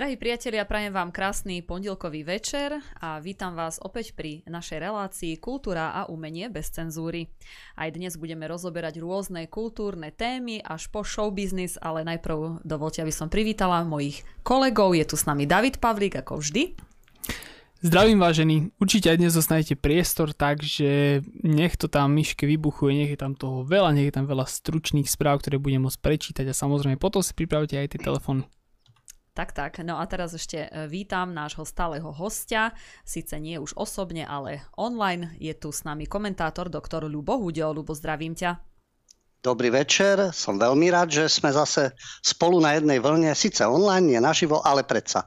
Drahí priatelia, prajem vám krásny pondelkový večer a vítam vás opäť pri našej relácii Kultúra a umenie bez cenzúry. Aj dnes budeme rozoberať rôzne kultúrne témy až po showbiznis, ale najprv dovolte, aby som privítala mojich kolegov. Je tu s nami David Pavlík, ako vždy. Zdravím vážení, určite aj dnes dostanete priestor, takže nech to tam myške vybuchuje, nech je tam toho veľa, nech je tam veľa stručných správ, ktoré budem môcť prečítať a samozrejme potom si pripravte aj tie telefóny. Tak, tak. No a teraz ešte e, vítam nášho stáleho hostia, síce nie už osobne, ale online. Je tu s nami komentátor doktor Ľubo Hudio. Ľubo, zdravím ťa. Dobrý večer, som veľmi rád, že sme zase spolu na jednej vlne, síce online, nie naživo, ale predsa.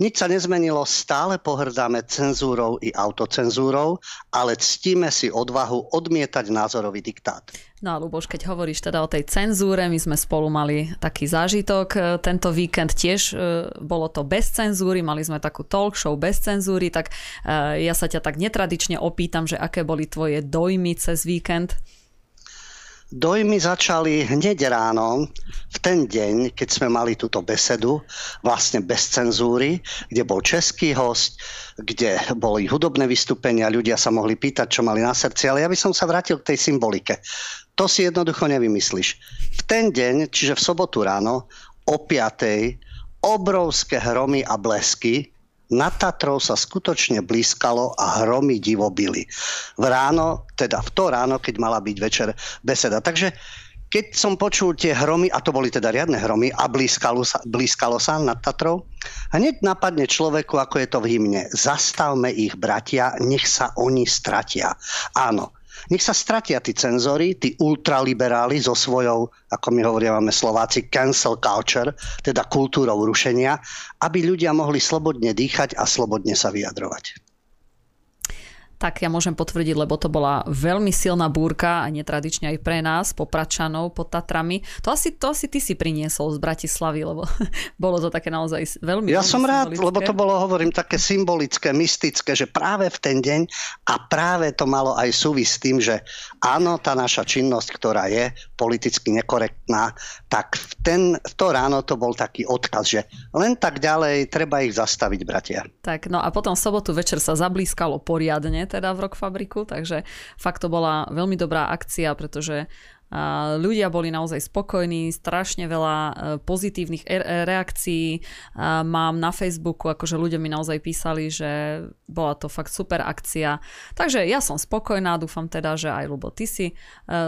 Nič sa nezmenilo, stále pohrdáme cenzúrou i autocenzúrou, ale ctíme si odvahu odmietať názorový diktát. No a Luboš, keď hovoríš teda o tej cenzúre, my sme spolu mali taký zážitok e, tento víkend tiež, e, bolo to bez cenzúry, mali sme takú talk show bez cenzúry, tak e, ja sa ťa tak netradične opýtam, že aké boli tvoje dojmy cez víkend? Dojmy začali hneď ráno, v ten deň, keď sme mali túto besedu, vlastne bez cenzúry, kde bol český host, kde boli hudobné vystúpenia, ľudia sa mohli pýtať, čo mali na srdci, ale ja by som sa vrátil k tej symbolike. To si jednoducho nevymyslíš. V ten deň, čiže v sobotu ráno, o 5. obrovské hromy a blesky, nad Tatrou sa skutočne blízkalo a hromy divo byli. V ráno, teda v to ráno, keď mala byť večer beseda. Takže keď som počul tie hromy, a to boli teda riadne hromy, a blízkalo sa, blízkalo sa nad Tatrou, hneď napadne človeku, ako je to v hymne. Zastavme ich, bratia, nech sa oni stratia. Áno, nech sa stratia tí cenzory, tí ultraliberáli so svojou, ako my hovoríme Slováci, cancel culture, teda kultúrou rušenia, aby ľudia mohli slobodne dýchať a slobodne sa vyjadrovať tak ja môžem potvrdiť, lebo to bola veľmi silná búrka a netradične aj pre nás, popračanov pod Tatrami. To asi, to asi ty si priniesol z Bratislavy, lebo bolo to také naozaj veľmi Ja som rád, lebo to bolo, hovorím, také symbolické, mystické, že práve v ten deň a práve to malo aj súvis s tým, že áno, tá naša činnosť, ktorá je politicky nekorektná, tak v, ten, v to ráno to bol taký odkaz, že len tak ďalej treba ich zastaviť, bratia. Tak, no a potom v sobotu večer sa zablískalo poriadne, teda v Rock Fabriku, takže fakt to bola veľmi dobrá akcia, pretože ľudia boli naozaj spokojní, strašne veľa e, pozitívnych e, reakcií mám na Facebooku, akože ľudia mi naozaj písali, že bola to fakt super akcia. Takže ja som spokojná, dúfam teda, že aj Lubo, ty si e,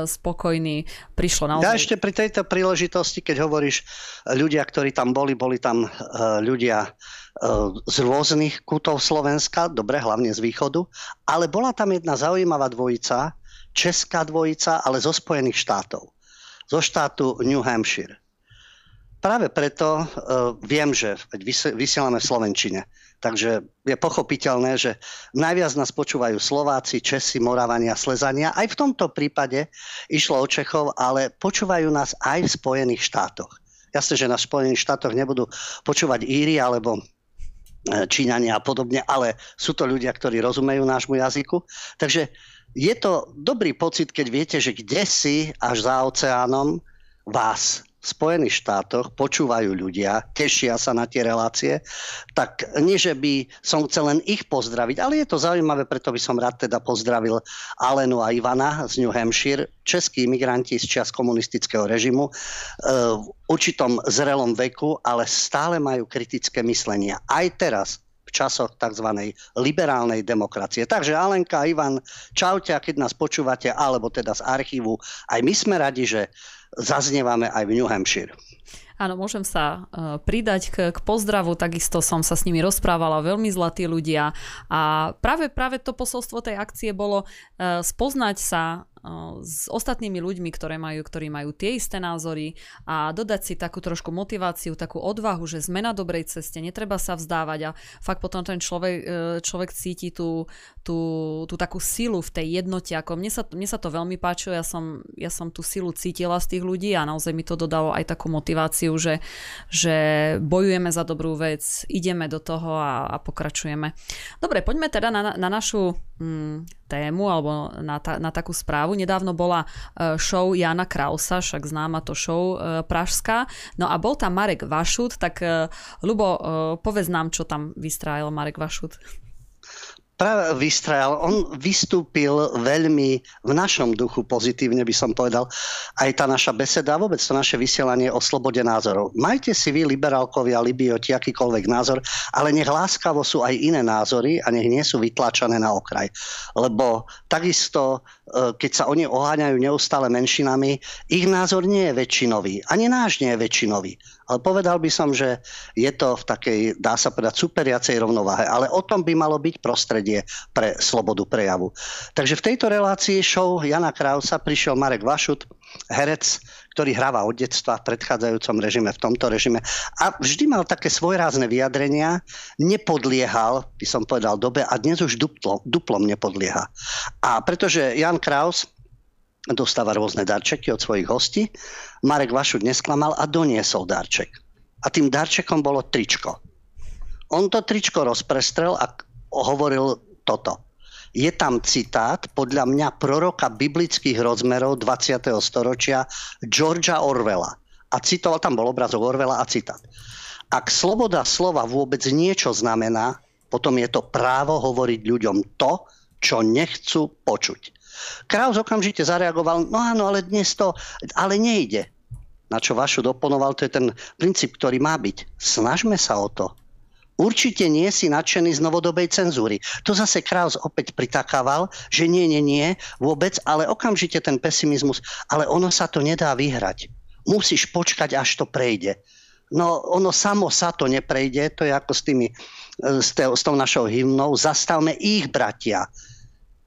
spokojný. Prišlo naozaj... Ja ešte pri tejto príležitosti, keď hovoríš ľudia, ktorí tam boli, boli tam ľudia z rôznych kútov Slovenska, dobre, hlavne z východu, ale bola tam jedna zaujímavá dvojica, česká dvojica, ale zo Spojených štátov. Zo štátu New Hampshire. Práve preto uh, viem, že vysielame v Slovenčine. Takže je pochopiteľné, že najviac nás počúvajú Slováci, Česi, Moravania, Slezania. Aj v tomto prípade išlo o Čechov, ale počúvajú nás aj v Spojených štátoch. Jasne, že na Spojených štátoch nebudú počúvať Íry alebo E, Číňania a podobne, ale sú to ľudia, ktorí rozumejú nášmu jazyku. Takže je to dobrý pocit, keď viete, že kde si až za oceánom vás v Spojených štátoch počúvajú ľudia, tešia sa na tie relácie, tak nie, že by som chcel len ich pozdraviť, ale je to zaujímavé, preto by som rád teda pozdravil Alenu a Ivana z New Hampshire, českí imigranti z čias komunistického režimu, e, v určitom zrelom veku, ale stále majú kritické myslenia. Aj teraz časoch tzv. liberálnej demokracie. Takže Alenka, Ivan, čaute, keď nás počúvate, alebo teda z archívu. Aj my sme radi, že zaznievame aj v New Hampshire. Áno, môžem sa uh, pridať k, k pozdravu, takisto som sa s nimi rozprávala, veľmi zlatí ľudia a práve, práve to posolstvo tej akcie bolo uh, spoznať sa s ostatnými ľuďmi, ktoré majú, ktorí majú tie isté názory a dodať si takú trošku motiváciu, takú odvahu, že sme na dobrej ceste, netreba sa vzdávať a fakt potom ten človek, e, človek cíti tú, tú, tú takú silu v tej jednote. Ako mne, sa, mne sa to veľmi páčilo, ja som, ja som tú silu cítila z tých ľudí a naozaj mi to dodalo aj takú motiváciu, že, že bojujeme za dobrú vec, ideme do toho a, a pokračujeme. Dobre, poďme teda na, na našu mm, tému alebo na, ta, na takú správu. Nedávno bola e, show Jana Krausa, však známa to show e, pražská. No a bol tam Marek Vašut, tak Lubo, povedz nám, čo tam vystrájal Marek Vašut práve vystrajal. On vystúpil veľmi v našom duchu pozitívne, by som povedal. Aj tá naša beseda, vôbec to naše vysielanie o slobode názorov. Majte si vy, liberálkovia, libioti, akýkoľvek názor, ale nech láskavo sú aj iné názory a nech nie sú vytlačené na okraj. Lebo takisto, keď sa oni oháňajú neustále menšinami, ich názor nie je väčšinový. Ani náš nie je väčšinový. Ale povedal by som, že je to v takej, dá sa povedať, superiacej rovnováhe. Ale o tom by malo byť prostredie pre slobodu prejavu. Takže v tejto relácii show Jana Krausa prišiel Marek Vašut, herec, ktorý hráva od detstva v predchádzajúcom režime, v tomto režime. A vždy mal také svojrázne vyjadrenia, nepodliehal, by som povedal, dobe a dnes už duplo, duplom nepodlieha. A pretože Jan Kraus dostáva rôzne darčeky od svojich hostí. Marek Vašuk nesklamal a doniesol darček. A tým darčekom bolo tričko. On to tričko rozprestrel a hovoril toto. Je tam citát podľa mňa proroka biblických rozmerov 20. storočia Georgia Orwella. A citoval, tam bol obrazok Orwella a citát. Ak sloboda slova vôbec niečo znamená, potom je to právo hovoriť ľuďom to, čo nechcú počuť. Kraus okamžite zareagoval, no áno, ale dnes to, ale nejde. Na čo Vašu doponoval, to je ten princíp, ktorý má byť. Snažme sa o to. Určite nie si nadšený z novodobej cenzúry. To zase Kraus opäť pritakával, že nie, nie, nie, vôbec, ale okamžite ten pesimizmus, ale ono sa to nedá vyhrať. Musíš počkať, až to prejde. No ono samo sa to neprejde, to je ako s, tými, s, te, s tou našou hymnou. Zastavme ich, bratia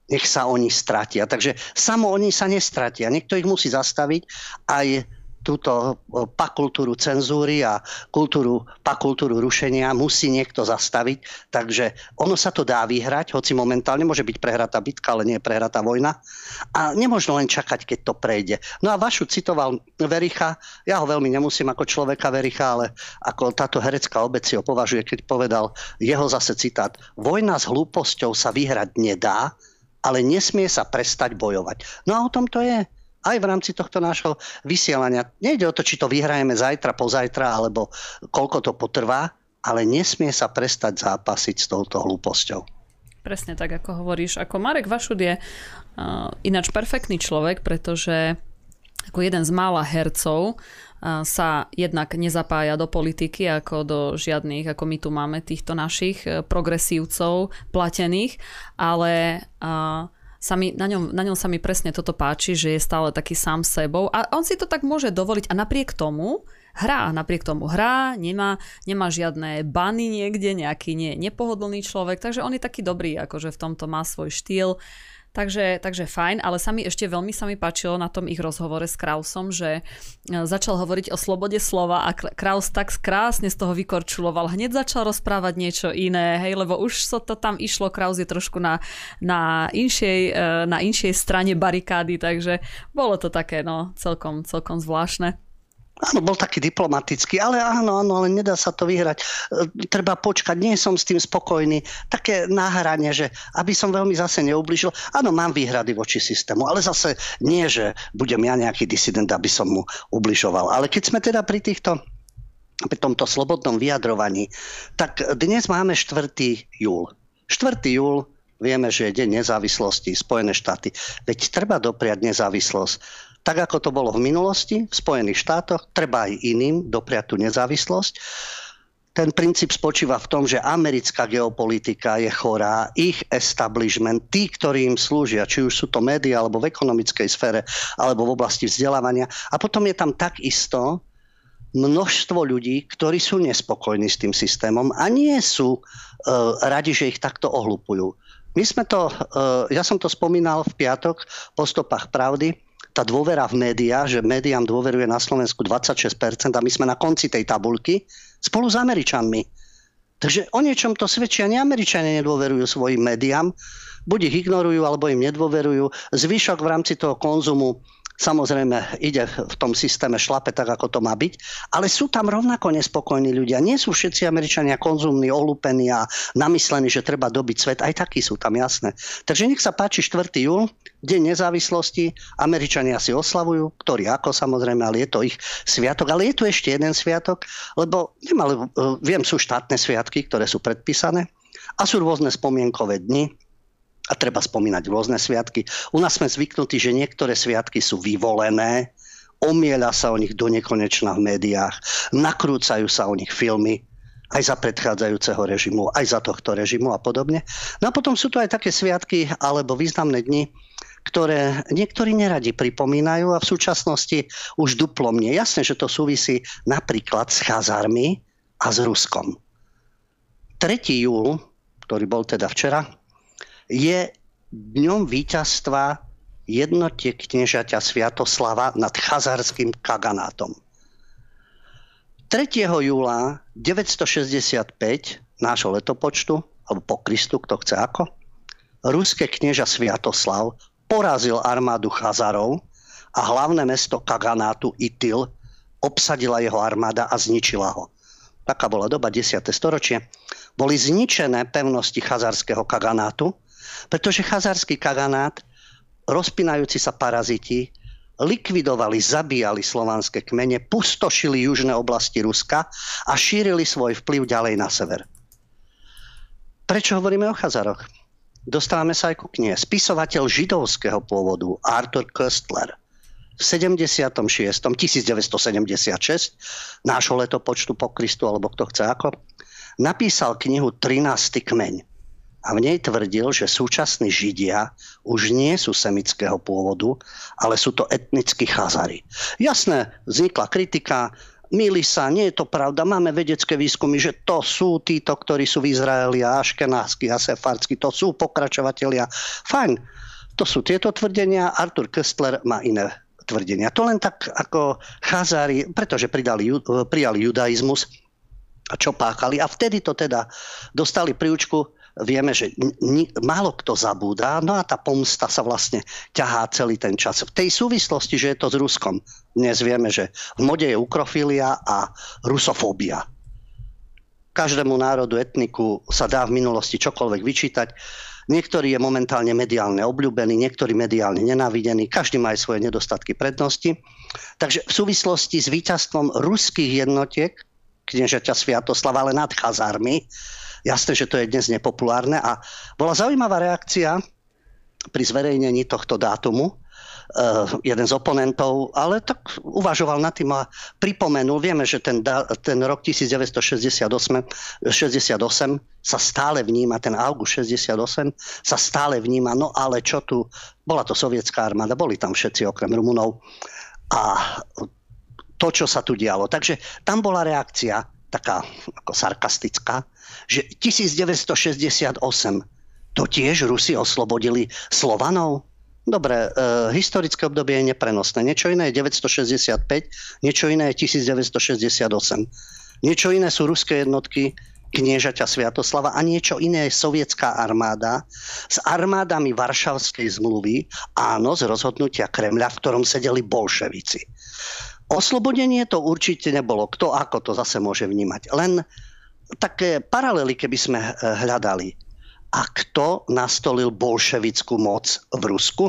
nech sa oni stratia. Takže samo oni sa nestratia. Niekto ich musí zastaviť aj túto pakultúru cenzúry a kultúru, pakultúru rušenia musí niekto zastaviť. Takže ono sa to dá vyhrať, hoci momentálne môže byť prehratá bitka, ale nie je prehratá vojna. A nemôžno len čakať, keď to prejde. No a vašu citoval Vericha, ja ho veľmi nemusím ako človeka Vericha, ale ako táto herecká obec si ho považuje, keď povedal jeho zase citát. Vojna s hlúposťou sa vyhrať nedá, ale nesmie sa prestať bojovať. No a o tom to je aj v rámci tohto nášho vysielania. Nejde o to, či to vyhrajeme zajtra, pozajtra, alebo koľko to potrvá, ale nesmie sa prestať zápasiť s touto hlúposťou. Presne tak, ako hovoríš. Ako Marek Vašud je uh, ináč perfektný človek, pretože ako jeden z mála hercov sa jednak nezapája do politiky ako do žiadnych, ako my tu máme týchto našich e, progresívcov platených, ale sa mi, na, ňom, na ňom sa mi presne toto páči, že je stále taký sám sebou. A on si to tak môže dovoliť. A napriek tomu hrá, napriek tomu hrá, nemá, nemá žiadne bany niekde, nejaký nie, nepohodlný človek, takže on je taký dobrý, akože v tomto má svoj štýl. Takže, takže fajn, ale sa mi ešte veľmi sa mi páčilo na tom ich rozhovore s Krausom, že e, začal hovoriť o slobode slova a Kraus tak krásne z toho vykorčuloval. Hneď začal rozprávať niečo iné, hej, lebo už sa to tam išlo, Kraus je trošku na, na, inšej, e, na inšej strane barikády, takže bolo to také no, celkom, celkom zvláštne. Áno, bol taký diplomatický, ale áno, áno, ale nedá sa to vyhrať. E, treba počkať, nie som s tým spokojný. Také náhranie, že aby som veľmi zase neubližil. Áno, mám výhrady voči systému, ale zase nie, že budem ja nejaký disident, aby som mu ubližoval. Ale keď sme teda pri týchto pri tomto slobodnom vyjadrovaní, tak dnes máme 4. júl. 4. júl vieme, že je deň nezávislosti, Spojené štáty. Veď treba dopriať nezávislosť tak ako to bolo v minulosti v Spojených štátoch, treba aj iným dopriať tú nezávislosť. Ten princíp spočíva v tom, že americká geopolitika je chorá, ich establishment, tí, ktorí im slúžia, či už sú to médiá, alebo v ekonomickej sfére, alebo v oblasti vzdelávania. A potom je tam takisto množstvo ľudí, ktorí sú nespokojní s tým systémom a nie sú uh, radi, že ich takto ohlupujú. My sme to, uh, ja som to spomínal v piatok po stopách pravdy, tá dôvera v médiá, že médiám dôveruje na Slovensku 26% a my sme na konci tej tabulky spolu s Američanmi. Takže o niečom to svedčí. Ani Američania nedôverujú svojim médiám, buď ich ignorujú, alebo im nedôverujú. Zvyšok v rámci toho konzumu samozrejme ide v tom systéme šlape tak, ako to má byť, ale sú tam rovnako nespokojní ľudia. Nie sú všetci Američania konzumní, olúpení a namyslení, že treba dobiť svet. Aj takí sú tam, jasné. Takže nech sa páči 4. júl, deň nezávislosti. Američania si oslavujú, ktorí ako samozrejme, ale je to ich sviatok. Ale je tu ešte jeden sviatok, lebo nemali, e, viem, sú štátne sviatky, ktoré sú predpísané a sú rôzne spomienkové dni a treba spomínať rôzne sviatky. U nás sme zvyknutí, že niektoré sviatky sú vyvolené, omieľa sa o nich do nekonečna v médiách, nakrúcajú sa o nich filmy, aj za predchádzajúceho režimu, aj za tohto režimu a podobne. No a potom sú tu aj také sviatky alebo významné dni, ktoré niektorí neradi pripomínajú a v súčasnosti už duplo mne. Jasné, že to súvisí napríklad s Chazármi a s Ruskom. 3. júl, ktorý bol teda včera, je dňom víťazstva jednotie kniežaťa Sviatoslava nad chazarským kaganátom. 3. júla 965 nášho letopočtu, alebo po Kristu, kto chce ako, ruské knieža Sviatoslav porazil armádu Chazarov a hlavné mesto Kaganátu Itil obsadila jeho armáda a zničila ho. Taká bola doba 10. storočie. Boli zničené pevnosti chazarského kaganátu, pretože chazarský kaganát, rozpínajúci sa paraziti, likvidovali, zabíjali slovanské kmene, pustošili južné oblasti Ruska a šírili svoj vplyv ďalej na sever. Prečo hovoríme o Chazaroch? Dostávame sa aj ku knihe. Spisovateľ židovského pôvodu Arthur Köstler v 76. 1976 nášho letopočtu po Kristu, alebo kto chce ako, napísal knihu 13. kmeň a v nej tvrdil, že súčasní Židia už nie sú semického pôvodu, ale sú to etnickí chazari. Jasné, vznikla kritika, Milí sa, nie je to pravda. Máme vedecké výskumy, že to sú títo, ktorí sú v Izraeli a Aškenásky a Sefardsky, to sú pokračovatelia. Fajn, to sú tieto tvrdenia. Artur Kestler má iné tvrdenia. To len tak ako chazári, pretože pridali, prijali judaizmus čo páchali. A vtedy to teda dostali príučku vieme, že ni- málo kto zabúda, no a tá pomsta sa vlastne ťahá celý ten čas. V tej súvislosti, že je to s Ruskom, dnes vieme, že v mode je ukrofilia a rusofóbia. Každému národu, etniku sa dá v minulosti čokoľvek vyčítať. Niektorý je momentálne mediálne obľúbený, niektorý mediálne nenávidený, každý má aj svoje nedostatky prednosti. Takže v súvislosti s víťazstvom ruských jednotiek, kniežaťa Sviatoslava, ale nad Chazármi, Jasné, že to je dnes nepopulárne a bola zaujímavá reakcia pri zverejnení tohto dátumu, Uh, jeden z oponentov, ale tak uvažoval nad tým a pripomenul, vieme, že ten, ten rok 1968 68 sa stále vníma, ten august 68 sa stále vníma, no ale čo tu, bola to sovietská armáda, boli tam všetci okrem Rumunov a to, čo sa tu dialo. Takže tam bola reakcia taká ako sarkastická, že 1968 to tiež Rusi oslobodili Slovanov? Dobre, e, historické obdobie je neprenosné. Niečo iné je 965, niečo iné je 1968. Niečo iné sú ruské jednotky kniežaťa Sviatoslava a niečo iné je sovietská armáda s armádami Varšavskej zmluvy, áno, z rozhodnutia Kremľa, v ktorom sedeli bolševici. Oslobodenie to určite nebolo. Kto ako to zase môže vnímať. Len také paralely, keby sme eh, hľadali. A kto nastolil bolševickú moc v Rusku?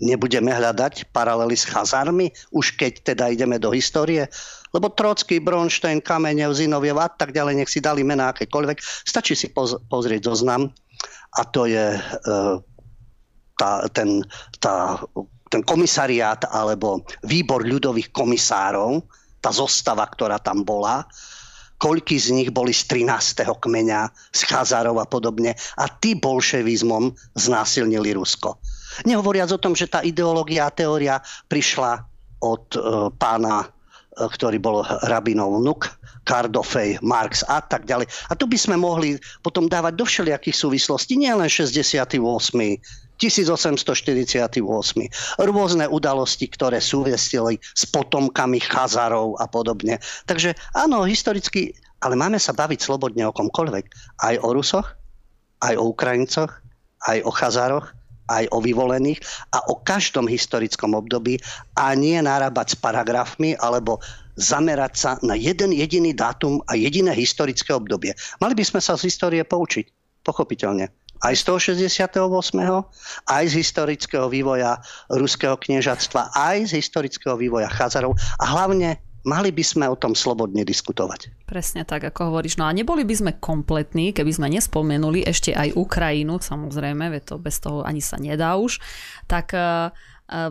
Nebudeme hľadať paralely s Chazármi, už keď teda ideme do histórie? Lebo Trocký, Bronstein, Kamenev, Zinoviev a tak ďalej, nech si dali mená akékoľvek. Stačí si pozrieť zoznam a to je e, tá, ten, tá, ten komisariát alebo výbor ľudových komisárov, tá zostava, ktorá tam bola, koľky z nich boli z 13. kmeňa, z Chazárov a podobne. A tí bolševizmom znásilnili Rusko. Nehovoriac o tom, že tá ideológia a teória prišla od e, pána, e, ktorý bol rabinov vnuk, Kardofej, Marx a tak ďalej. A tu by sme mohli potom dávať do všelijakých súvislostí, nielen 68. 1848. Rôzne udalosti, ktoré súvisili s potomkami Chazarov a podobne. Takže áno, historicky, ale máme sa baviť slobodne o komkoľvek. Aj o Rusoch, aj o Ukrajincoch, aj o Chazaroch, aj o vyvolených a o každom historickom období a nie narábať s paragrafmi alebo zamerať sa na jeden jediný dátum a jediné historické obdobie. Mali by sme sa z histórie poučiť, pochopiteľne. Aj z toho 68., aj z historického vývoja ruského kniežatstva, aj z historického vývoja Chazarov a hlavne mali by sme o tom slobodne diskutovať. Presne tak, ako hovoríš. No a neboli by sme kompletní, keby sme nespomenuli ešte aj Ukrajinu, samozrejme, veď to bez toho ani sa nedá už. Tak uh,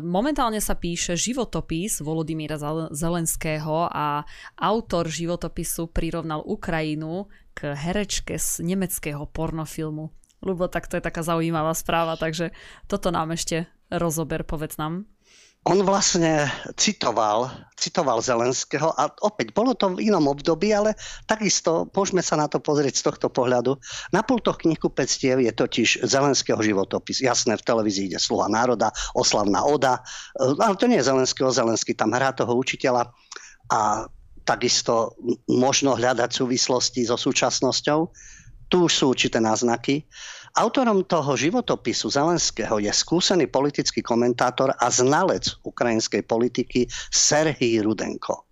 Momentálne sa píše životopis Volodymyra Zelenského a autor životopisu prirovnal Ukrajinu k herečke z nemeckého pornofilmu. Lubo, tak to je taká zaujímavá správa, takže toto nám ešte rozober, povedz nám on vlastne citoval, citoval Zelenského a opäť bolo to v inom období, ale takisto môžeme sa na to pozrieť z tohto pohľadu. Na pultoch pectiev je totiž Zelenského životopis. Jasné, v televízii ide Sluha národa, oslavná oda, ale to nie je Zelenského, Zelenský tam hrá toho učiteľa a takisto možno hľadať súvislosti so súčasnosťou. Tu už sú určité náznaky. Autorom toho životopisu Zelenského je skúsený politický komentátor a znalec ukrajinskej politiky Serhij Rudenko.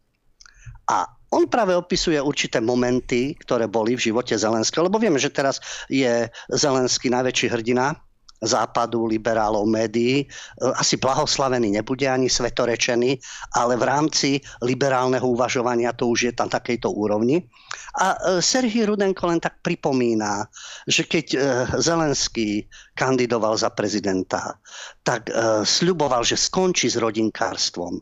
A on práve opisuje určité momenty, ktoré boli v živote Zelenského, lebo vieme, že teraz je Zelenský najväčší hrdina západu, liberálov, médií. Asi blahoslavený nebude ani svetorečený, ale v rámci liberálneho uvažovania to už je tam takejto úrovni. A e, Serhij Rudenko len tak pripomína, že keď e, Zelenský kandidoval za prezidenta, tak sľuboval, že skončí s rodinkárstvom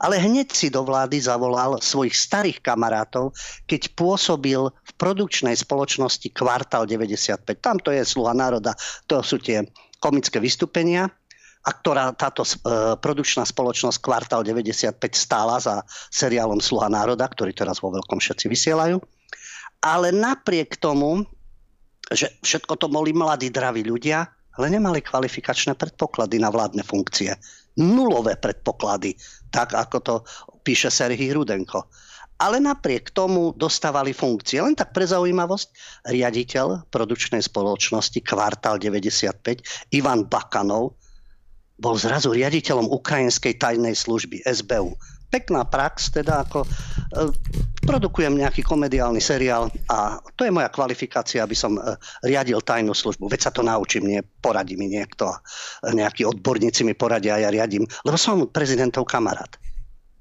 ale hneď si do vlády zavolal svojich starých kamarátov, keď pôsobil v produkčnej spoločnosti Kvartal 95. Tam to je Sluha národa, to sú tie komické vystúpenia a ktorá táto e, produkčná spoločnosť Kvartal 95 stála za seriálom Sluha národa, ktorý teraz vo veľkom všetci vysielajú. Ale napriek tomu, že všetko to boli mladí, draví ľudia, ale nemali kvalifikačné predpoklady na vládne funkcie. Nulové predpoklady, tak ako to píše Serhij Rudenko. Ale napriek tomu dostávali funkcie. Len tak pre zaujímavosť, riaditeľ produčnej spoločnosti Kvartál 95, Ivan Bakanov, bol zrazu riaditeľom ukrajinskej tajnej služby SBU pekná prax, teda ako e, produkujem nejaký komediálny seriál a to je moja kvalifikácia, aby som e, riadil tajnú službu. Veď sa to naučím, nie poradí mi niekto, nejakí odborníci mi poradia a ja riadím, lebo som prezidentov kamarát.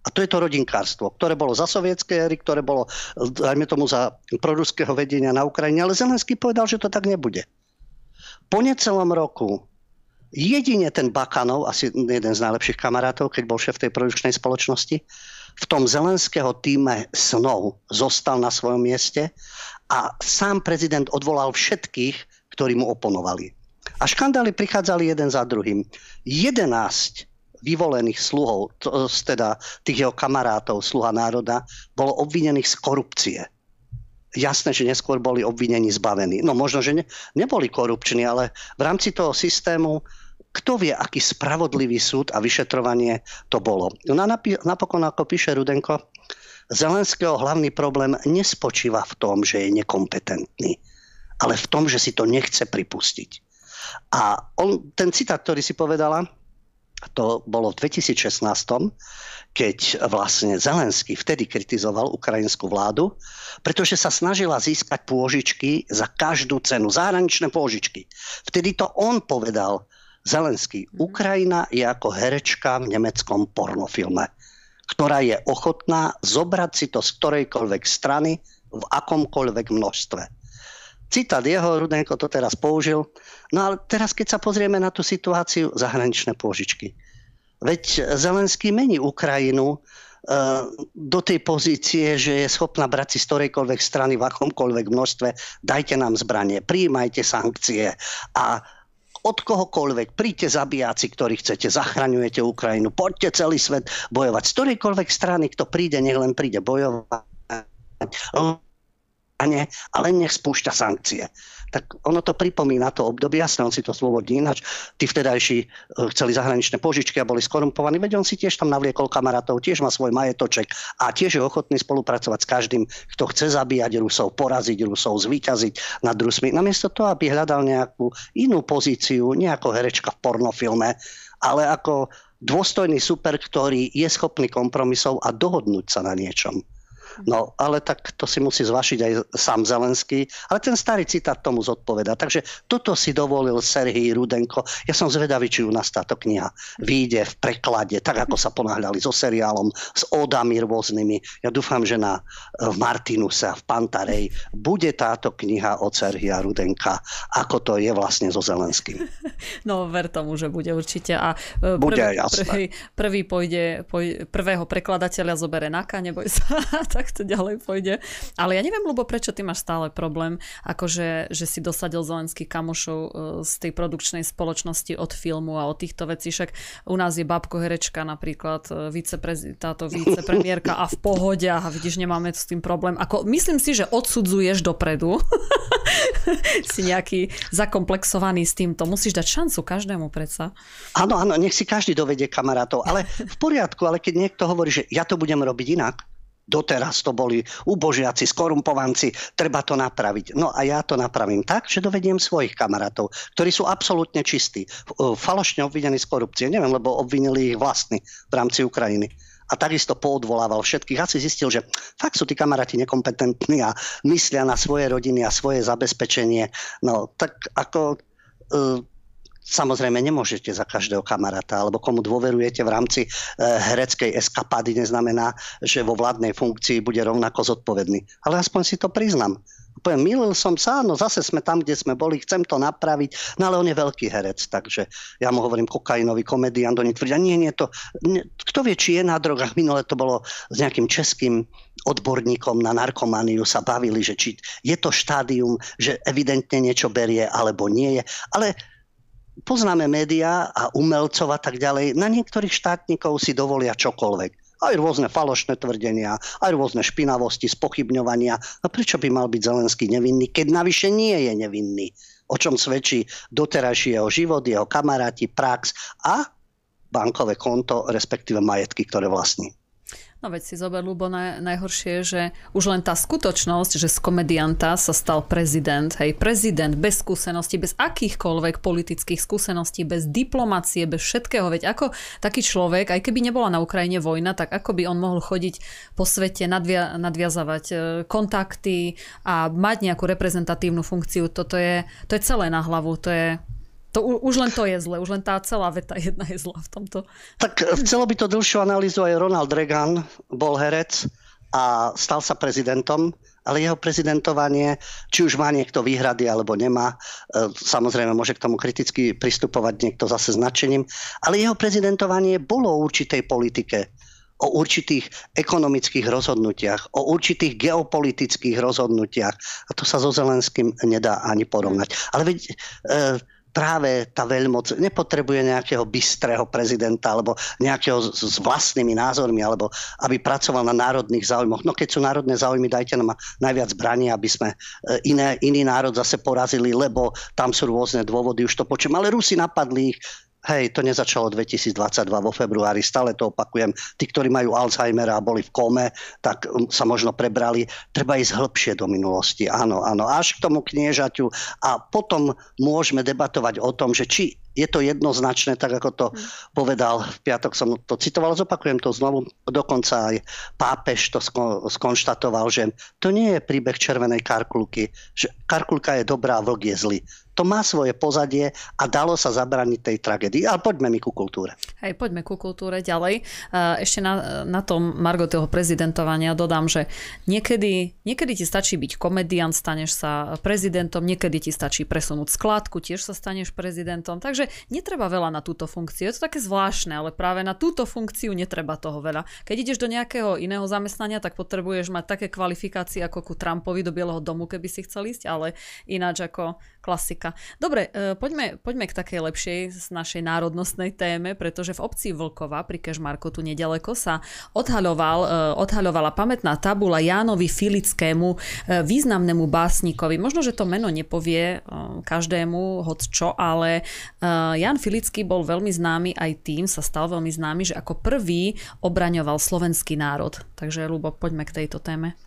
A to je to rodinkárstvo, ktoré bolo za sovietské éry, ktoré bolo, dajme tomu, za proruského vedenia na Ukrajine, ale Zelenský povedal, že to tak nebude. Po necelom roku jedine ten Bakanov, asi jeden z najlepších kamarátov, keď bol šéf tej produkčnej spoločnosti, v tom zelenského týme snov zostal na svojom mieste a sám prezident odvolal všetkých, ktorí mu oponovali. A škandály prichádzali jeden za druhým. 11 vyvolených sluhov, teda tých jeho kamarátov, sluha národa, bolo obvinených z korupcie jasné, že neskôr boli obvinení zbavení. No možno, že ne, neboli korupční, ale v rámci toho systému kto vie, aký spravodlivý súd a vyšetrovanie to bolo. No napokon, ako píše Rudenko, Zelenského hlavný problém nespočíva v tom, že je nekompetentný, ale v tom, že si to nechce pripustiť. A on, ten citát, ktorý si povedala, to bolo v 2016, keď vlastne Zelenský vtedy kritizoval ukrajinskú vládu, pretože sa snažila získať pôžičky za každú cenu, zahraničné pôžičky. Vtedy to on povedal, Zelenský. Ukrajina je ako herečka v nemeckom pornofilme, ktorá je ochotná zobrať si to z ktorejkoľvek strany v akomkoľvek množstve. Citát jeho, Rudenko to teraz použil. No ale teraz, keď sa pozrieme na tú situáciu, zahraničné pôžičky. Veď Zelenský mení Ukrajinu e, do tej pozície, že je schopná brať si z ktorejkoľvek strany v akomkoľvek množstve, dajte nám zbranie, príjmajte sankcie a od kohokoľvek. Príďte zabijáci, ktorí chcete, zachraňujete Ukrajinu, poďte celý svet bojovať. Z ktorejkoľvek strany, kto príde, nech len príde bojovať. A nie, ale nech sankcie. Tak ono to pripomína to obdobie, jasné, on si to svobodní ináč. Tí vtedajší e, chceli zahraničné požičky a boli skorumpovaní, veď on si tiež tam navliekol kamarátov, tiež má svoj majetoček a tiež je ochotný spolupracovať s každým, kto chce zabíjať Rusov, poraziť Rusov, zvíťaziť nad Rusmi. Namiesto toho, aby hľadal nejakú inú pozíciu, nie ako herečka v pornofilme, ale ako dôstojný super, ktorý je schopný kompromisov a dohodnúť sa na niečom. No, ale tak to si musí zvašiť aj sám Zelenský. Ale ten starý citát tomu zodpoveda. Takže toto si dovolil Serhii Rudenko. Ja som zvedavý, či u nás táto kniha vyjde v preklade, tak ako sa ponáhľali so seriálom, s ódami rôznymi. Ja dúfam, že na, v Martinuse v Pantarej bude táto kniha od Serhia Rudenka, ako to je vlastne so Zelenským. No, ver tomu, že bude určite. A e, bude, prvý, jasné. Prvý, prvý pôjde, pôjde, prvého prekladateľa zobere Naka, neboj sa. tak to ďalej pôjde. Ale ja neviem, Lubo, prečo ty máš stále problém, akože, že si dosadil Zelenský kamošov e, z tej produkčnej spoločnosti od filmu a od týchto vecí. Však u nás je babko herečka napríklad, e, viceprezi- táto vicepremiérka a v pohode a vidíš, nemáme s tým problém. Ako, myslím si, že odsudzuješ dopredu. si nejaký zakomplexovaný s týmto. Musíš dať šancu každému predsa. Áno, áno, nech si každý dovedie kamarátov. Ale v poriadku, ale keď niekto hovorí, že ja to budem robiť inak, doteraz to boli ubožiaci, skorumpovanci, treba to napraviť. No a ja to napravím tak, že dovediem svojich kamarátov, ktorí sú absolútne čistí, falošne obvinení z korupcie. Neviem, lebo obvinili ich vlastní v rámci Ukrajiny. A takisto poodvolával všetkých. Asi zistil, že fakt sú tí kamaráti nekompetentní a myslia na svoje rodiny a svoje zabezpečenie. No tak ako e, Samozrejme, nemôžete za každého kamaráta, alebo komu dôverujete v rámci e, hereckej eskapády, neznamená, že vo vládnej funkcii bude rovnako zodpovedný. Ale aspoň si to priznam. Poviem, milil som sa, no zase sme tam, kde sme boli, chcem to napraviť, no ale on je veľký herec, takže ja mu hovorím kokainový komediant, oni tvrdia, nie, nie, to, nie, kto vie, či je na drogách, minule to bolo s nejakým českým odborníkom na narkomániu sa bavili, že či je to štádium, že evidentne niečo berie, alebo nie je, ale poznáme médiá a umelcov a tak ďalej, na niektorých štátnikov si dovolia čokoľvek. Aj rôzne falošné tvrdenia, aj rôzne špinavosti, spochybňovania. A prečo by mal byť Zelenský nevinný, keď navyše nie je nevinný? O čom svedčí doterajší jeho život, jeho kamaráti, prax a bankové konto, respektíve majetky, ktoré vlastní. No veď si zober, Lubo, naj, najhoršie je, že už len tá skutočnosť, že z komedianta sa stal prezident, hej, prezident bez skúseností, bez akýchkoľvek politických skúseností, bez diplomácie, bez všetkého, veď ako taký človek, aj keby nebola na Ukrajine vojna, tak ako by on mohol chodiť po svete, nadvia, nadviazavať e, kontakty a mať nejakú reprezentatívnu funkciu, toto je, to je celé na hlavu, to je, to, už len to je zle, už len tá celá veta jedna je zlá v tomto. Tak chcelo by to dlhšiu analýzu aj Ronald Reagan, bol herec a stal sa prezidentom, ale jeho prezidentovanie, či už má niekto výhrady alebo nemá, e, samozrejme môže k tomu kriticky pristupovať niekto zase značením, ale jeho prezidentovanie bolo o určitej politike, o určitých ekonomických rozhodnutiach, o určitých geopolitických rozhodnutiach. A to sa so Zelenským nedá ani porovnať. Ale veď e, práve tá veľmoc nepotrebuje nejakého bystrého prezidenta alebo nejakého s, vlastnými názormi alebo aby pracoval na národných záujmoch. No keď sú národné záujmy, dajte nám najviac zbraní, aby sme e, iné, iný národ zase porazili, lebo tam sú rôzne dôvody, už to počujem. Ale Rusi napadli ich, Hej, to nezačalo 2022 vo februári, stále to opakujem. Tí, ktorí majú Alzheimera a boli v kome, tak um, sa možno prebrali. Treba ísť hĺbšie do minulosti, áno, áno, až k tomu kniežaťu. A potom môžeme debatovať o tom, že či je to jednoznačné, tak ako to povedal v piatok, som to citoval, zopakujem to znovu, dokonca aj pápež to skonštatoval, že to nie je príbeh červenej karkulky, že karkulka je dobrá, vlk je zlý to má svoje pozadie a dalo sa zabraniť tej tragédii. Ale poďme mi ku kultúre. Hej, poďme ku kultúre ďalej. Ešte na, na tom Margo toho prezidentovania dodám, že niekedy, niekedy ti stačí byť komediant, staneš sa prezidentom, niekedy ti stačí presunúť skladku, tiež sa staneš prezidentom. Takže netreba veľa na túto funkciu. Je to také zvláštne, ale práve na túto funkciu netreba toho veľa. Keď ideš do nejakého iného zamestnania, tak potrebuješ mať také kvalifikácie ako ku Trumpovi do Bieleho domu, keby si chcel ísť, ale ináč ako klasika. Dobre, e, poďme, poďme k takej lepšej z našej národnostnej téme, pretože v obci Vlkova pri Kežmarku tu nedaleko sa odhaľoval, e, odhaľovala pamätná tabula Jánovi Filickému, e, významnému básnikovi. Možno, že to meno nepovie každému, hoď čo, ale Jan Filický bol veľmi známy aj tým, sa stal veľmi známy, že ako prvý obraňoval slovenský národ. Takže, Lubo, poďme k tejto téme.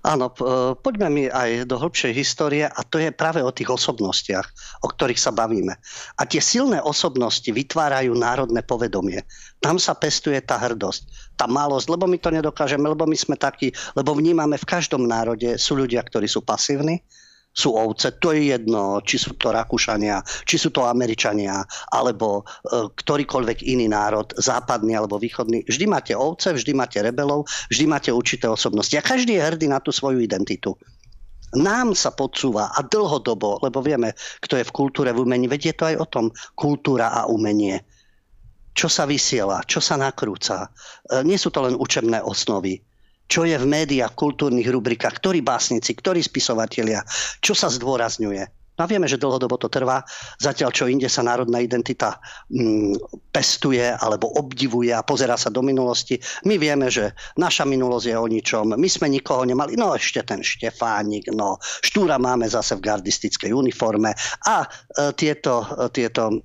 Áno, e, poďme mi aj do hĺbšej histórie a to je práve o tých osobnostiach, o ktorých sa bavíme. A tie silné osobnosti vytvárajú národné povedomie. Tam sa pestuje tá hrdosť, tá malosť, lebo my to nedokážeme, lebo my sme takí, lebo vnímame v každom národe sú ľudia, ktorí sú pasívni, sú ovce, to je jedno, či sú to Rakúšania, či sú to Američania, alebo e, ktorýkoľvek iný národ, západný alebo východný. Vždy máte ovce, vždy máte rebelov, vždy máte určité osobnosti. A každý je hrdý na tú svoju identitu. Nám sa podsúva a dlhodobo, lebo vieme, kto je v kultúre, v umení, vedie to aj o tom, kultúra a umenie. Čo sa vysiela, čo sa nakrúca. E, nie sú to len učebné osnovy čo je v médiách, kultúrnych rubrikách, ktorí básnici, ktorí spisovatelia, čo sa zdôrazňuje. No vieme, že dlhodobo to trvá, zatiaľ čo inde sa národná identita mm, pestuje alebo obdivuje a pozera sa do minulosti. My vieme, že naša minulosť je o ničom, my sme nikoho nemali, no ešte ten Štefánik, no Štúra máme zase v gardistickej uniforme a e, tieto, e, tieto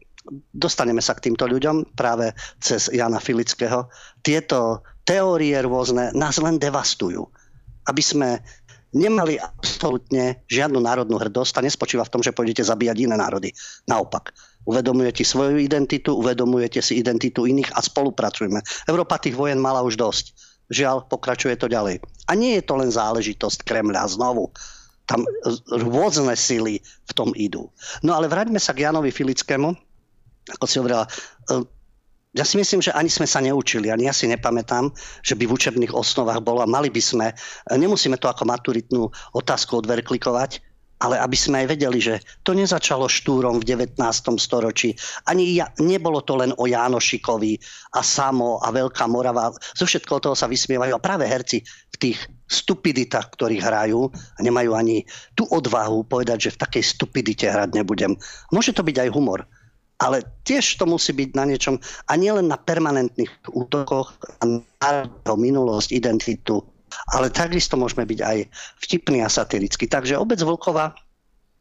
dostaneme sa k týmto ľuďom práve cez Jana Filického. Tieto teórie rôzne nás len devastujú. Aby sme nemali absolútne žiadnu národnú hrdosť a nespočíva v tom, že pôjdete zabíjať iné národy. Naopak, uvedomujete svoju identitu, uvedomujete si identitu iných a spolupracujeme. Európa tých vojen mala už dosť. Žiaľ, pokračuje to ďalej. A nie je to len záležitosť Kremľa znovu. Tam rôzne sily v tom idú. No ale vráťme sa k Janovi Filickému. Ako si hovorila, ja si myslím, že ani sme sa neučili, ani ja si nepamätám, že by v učebných osnovách bolo a mali by sme, nemusíme to ako maturitnú otázku odverklikovať, ale aby sme aj vedeli, že to nezačalo štúrom v 19. storočí. Ani ja, nebolo to len o Jánošikovi a Samo a Veľká Morava. Zo všetkého toho sa vysmievajú a práve herci v tých stupiditách, ktorých hrajú a nemajú ani tú odvahu povedať, že v takej stupidite hrať nebudem. Môže to byť aj humor ale tiež to musí byť na niečom, a nielen na permanentných útokoch na minulosť, identitu, ale takisto môžeme byť aj vtipný a satirický. Takže obec Vlkova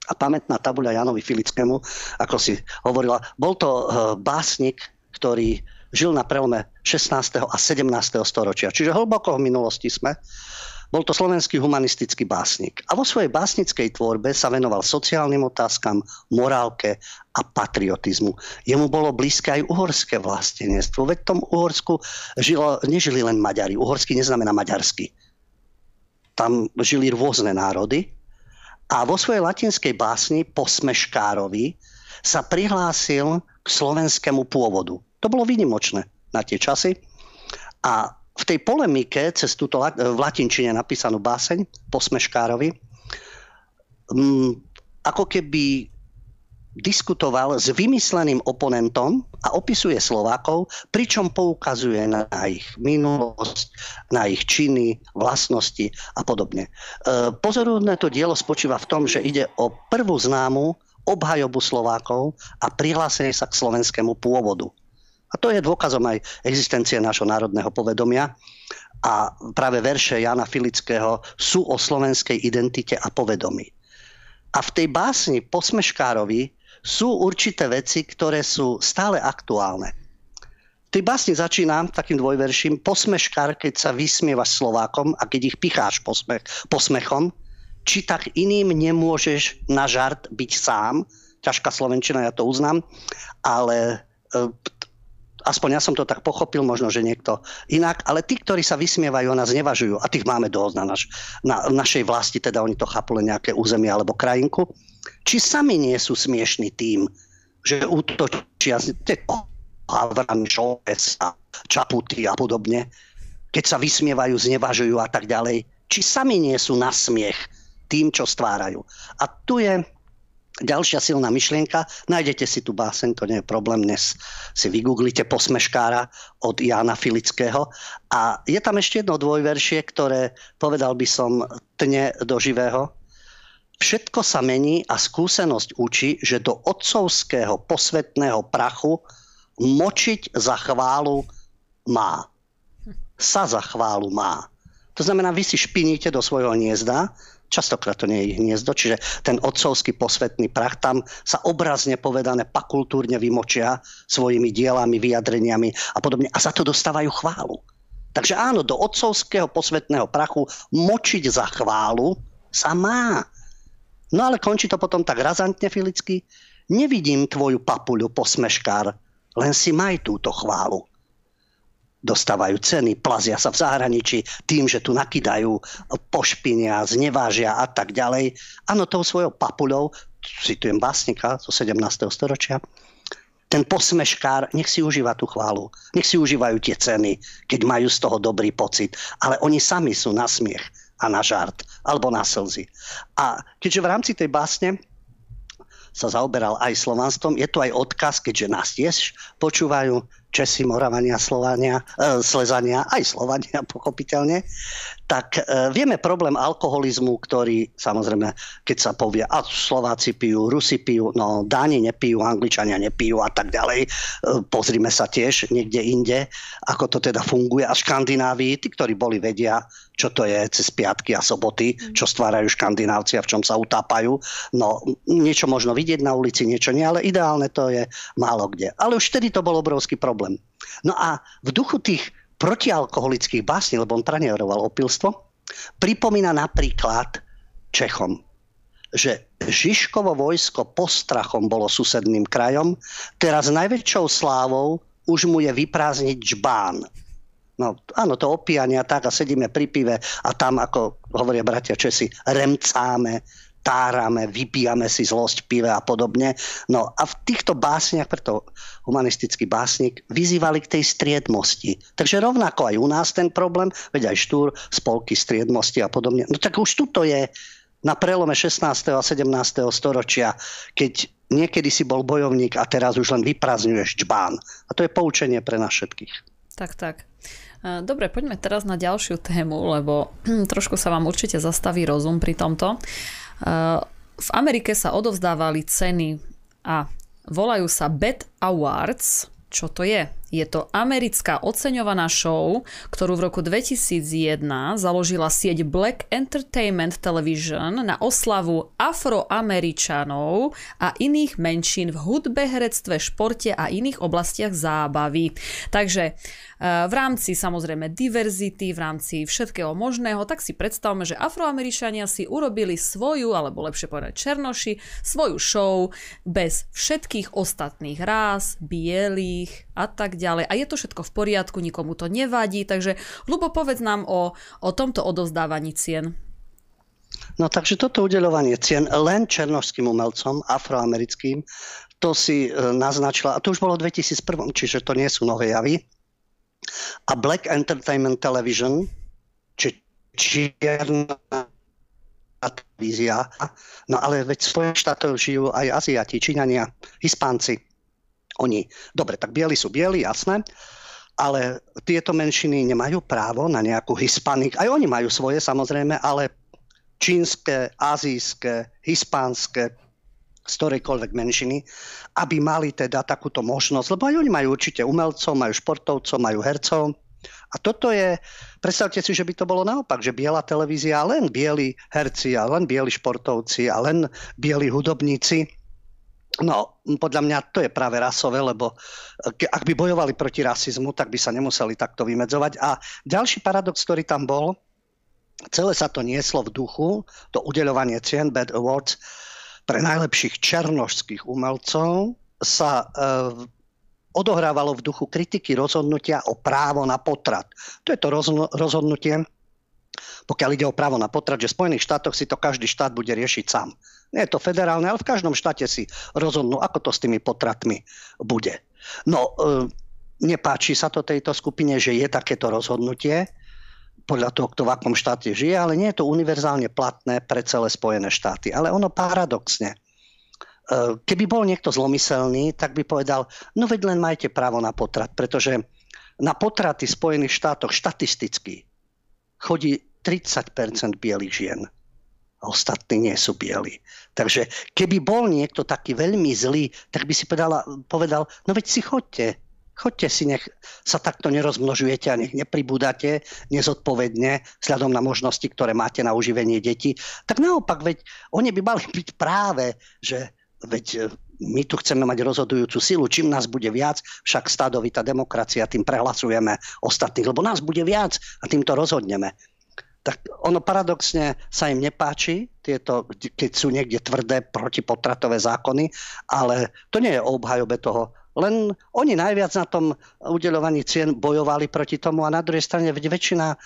a pamätná tabuľa Janovi Filickému, ako si hovorila, bol to eh, básnik, ktorý žil na prelome 16. a 17. storočia. Čiže hlboko v minulosti sme. Bol to slovenský humanistický básnik a vo svojej básnickej tvorbe sa venoval sociálnym otázkam, morálke a patriotizmu. Jemu bolo blízke aj uhorské vlastenectvo, veď v tom Uhorsku žilo, nežili len Maďari. Uhorský neznamená maďarský. Tam žili rôzne národy a vo svojej latinskej básni Posmeškárovi sa prihlásil k slovenskému pôvodu. To bolo výnimočné na tie časy. A v tej polemike cez túto v latinčine napísanú báseň po Smeškárovi mm, ako keby diskutoval s vymysleným oponentom a opisuje Slovákov, pričom poukazuje na ich minulosť, na ich činy, vlastnosti a podobne. E, pozorúhodné to dielo spočíva v tom, že ide o prvú známu obhajobu Slovákov a prihlásenie sa k slovenskému pôvodu. A to je dôkazom aj existencie nášho národného povedomia. A práve verše Jana Filického sú o slovenskej identite a povedomí. A v tej básni Posmeškárovi sú určité veci, ktoré sú stále aktuálne. V tej básni začína takým dvojverším posmeškár, keď sa vysmievaš Slovákom a keď ich picháš posmech, posmechom, či tak iným nemôžeš na žart byť sám. Ťažká slovenčina, ja to uznám, ale e, aspoň ja som to tak pochopil, možno, že niekto inak, ale tí, ktorí sa vysmievajú a nás nevažujú, a tých máme dosť na, naš, na našej vlasti, teda oni to chápu len nejaké územie alebo krajinku, či sami nie sú smiešní tým, že útočia Havran, Šoltes a Čaputy a podobne, keď sa vysmievajú, znevažujú a tak ďalej, či sami nie sú na smiech tým, čo stvárajú. A tu je Ďalšia silná myšlienka, nájdete si tu báseň, to nie je problém, dnes si vygooglite posmeškára od Jána Filického. A je tam ešte jedno dvojveršie, ktoré povedal by som tne do živého. Všetko sa mení a skúsenosť učí, že do otcovského posvetného prachu močiť za chválu má. Sa za chválu má. To znamená, vy si špiníte do svojho hniezda, častokrát to nie je ich hniezdo, čiže ten otcovský posvetný prach tam sa obrazne povedané pakultúrne vymočia svojimi dielami, vyjadreniami a podobne a za to dostávajú chválu. Takže áno, do otcovského posvetného prachu močiť za chválu sa má. No ale končí to potom tak razantne, Filicky. Nevidím tvoju papuľu, posmeškár, len si maj túto chválu. Dostávajú ceny, plazia sa v zahraničí tým, že tu nakydajú pošpinia, znevážia a tak ďalej. Áno, tou svojou papuľou, citujem básnika zo 17. storočia, ten posmeškár, nech si užíva tú chválu, nech si užívajú tie ceny, keď majú z toho dobrý pocit. Ale oni sami sú na smiech a na žart, alebo na slzy. A keďže v rámci tej básne sa zaoberal aj slovanstvom, je tu aj odkaz, keďže nás tiež počúvajú Česi, Moravania, Slovania, e, Slezania, aj Slovania pochopiteľne, tak e, vieme problém alkoholizmu, ktorý samozrejme, keď sa povie, a Slováci pijú, Rusi pijú, no Dáni nepijú, Angličania nepijú a tak ďalej. E, pozrime sa tiež niekde inde, ako to teda funguje. A Škandinávii, tí, ktorí boli, vedia, čo to je cez piatky a soboty, mm. čo stvárajú škandinávci a v čom sa utápajú. No, niečo možno vidieť na ulici, niečo nie, ale ideálne to je málo kde. Ale už vtedy to bol obrovský problém. No a v duchu tých protialkoholických básní, lebo on pranieroval opilstvo, pripomína napríklad Čechom, že Žižkovo vojsko postrachom bolo susedným krajom, teraz najväčšou slávou už mu je vyprázdniť žbán No áno, to opíjania tak a sedíme pri pive a tam, ako hovoria bratia Česi, remcáme, tárame, vypijame si zlosť pive a podobne. No a v týchto básniach, preto humanistický básnik, vyzývali k tej striedmosti. Takže rovnako aj u nás ten problém, veď aj Štúr, spolky striedmosti a podobne. No tak už tuto je na prelome 16. a 17. storočia, keď niekedy si bol bojovník a teraz už len vyprazňuješ čbán. A to je poučenie pre nás všetkých. Tak, tak. Dobre, poďme teraz na ďalšiu tému, lebo trošku sa vám určite zastaví rozum pri tomto. V Amerike sa odovzdávali ceny a volajú sa Bet Awards. Čo to je? Je to americká oceňovaná show, ktorú v roku 2001 založila sieť Black Entertainment Television na oslavu afroameričanov a iných menšín v hudbe, herectve, športe a iných oblastiach zábavy. Takže v rámci samozrejme diverzity, v rámci všetkého možného, tak si predstavme, že Afroameričania si urobili svoju, alebo lepšie povedať Černoši, svoju show bez všetkých ostatných rás, bielých a tak ďalej. A je to všetko v poriadku, nikomu to nevadí, takže Lubo, povedz nám o, o tomto odovzdávaní cien. No takže toto udeľovanie cien len černožským umelcom, afroamerickým, to si e, naznačila, a to už bolo v 2001, čiže to nie sú nové javy, a Black Entertainment Television, či čierna televízia. No ale veď v Spojených štátoch žijú aj Aziati, Číňania, Hispánci. Oni, dobre, tak bieli sú bieli, jasné, ale tieto menšiny nemajú právo na nejakú hispanik. Aj oni majú svoje samozrejme, ale čínske, azijské, hispánske, z ktorejkoľvek menšiny, aby mali teda takúto možnosť, lebo aj oni majú určite umelcov, majú športovcov, majú hercov. A toto je, predstavte si, že by to bolo naopak, že biela televízia, len bieli herci a len bieli športovci a len bieli hudobníci. No, podľa mňa to je práve rasové, lebo ak by bojovali proti rasizmu, tak by sa nemuseli takto vymedzovať. A ďalší paradox, ktorý tam bol, celé sa to nieslo v duchu, to udeľovanie cien Bad Awards, pre najlepších černožských umelcov sa e, odohrávalo v duchu kritiky rozhodnutia o právo na potrat. To je to rozhodnutie, pokiaľ ide o právo na potrat, že v Spojených štátoch si to každý štát bude riešiť sám. Nie je to federálne, ale v každom štáte si rozhodnú, ako to s tými potratmi bude. No, e, nepáči sa to tejto skupine, že je takéto rozhodnutie podľa toho, kto v akom štáte žije, ale nie je to univerzálne platné pre celé Spojené štáty. Ale ono paradoxne, e, keby bol niekto zlomyselný, tak by povedal, no veď len majte právo na potrat, pretože na potraty v Spojených štátoch štatisticky chodí 30% bielých žien. a ostatní nie sú bieli. Takže keby bol niekto taký veľmi zlý, tak by si povedala, povedal, no veď si chodte, chodte si, nech sa takto nerozmnožujete a nech nepribúdate nezodpovedne vzhľadom na možnosti, ktoré máte na uživenie detí. Tak naopak, veď oni by mali byť práve, že veď e, my tu chceme mať rozhodujúcu silu, čím nás bude viac, však stádovita demokracia, tým prehlasujeme ostatných, lebo nás bude viac a tým to rozhodneme tak ono paradoxne sa im nepáči, tieto, keď sú niekde tvrdé protipotratové zákony, ale to nie je o obhajobe toho. Len oni najviac na tom udeľovaní cien bojovali proti tomu a na druhej strane väčšina, e,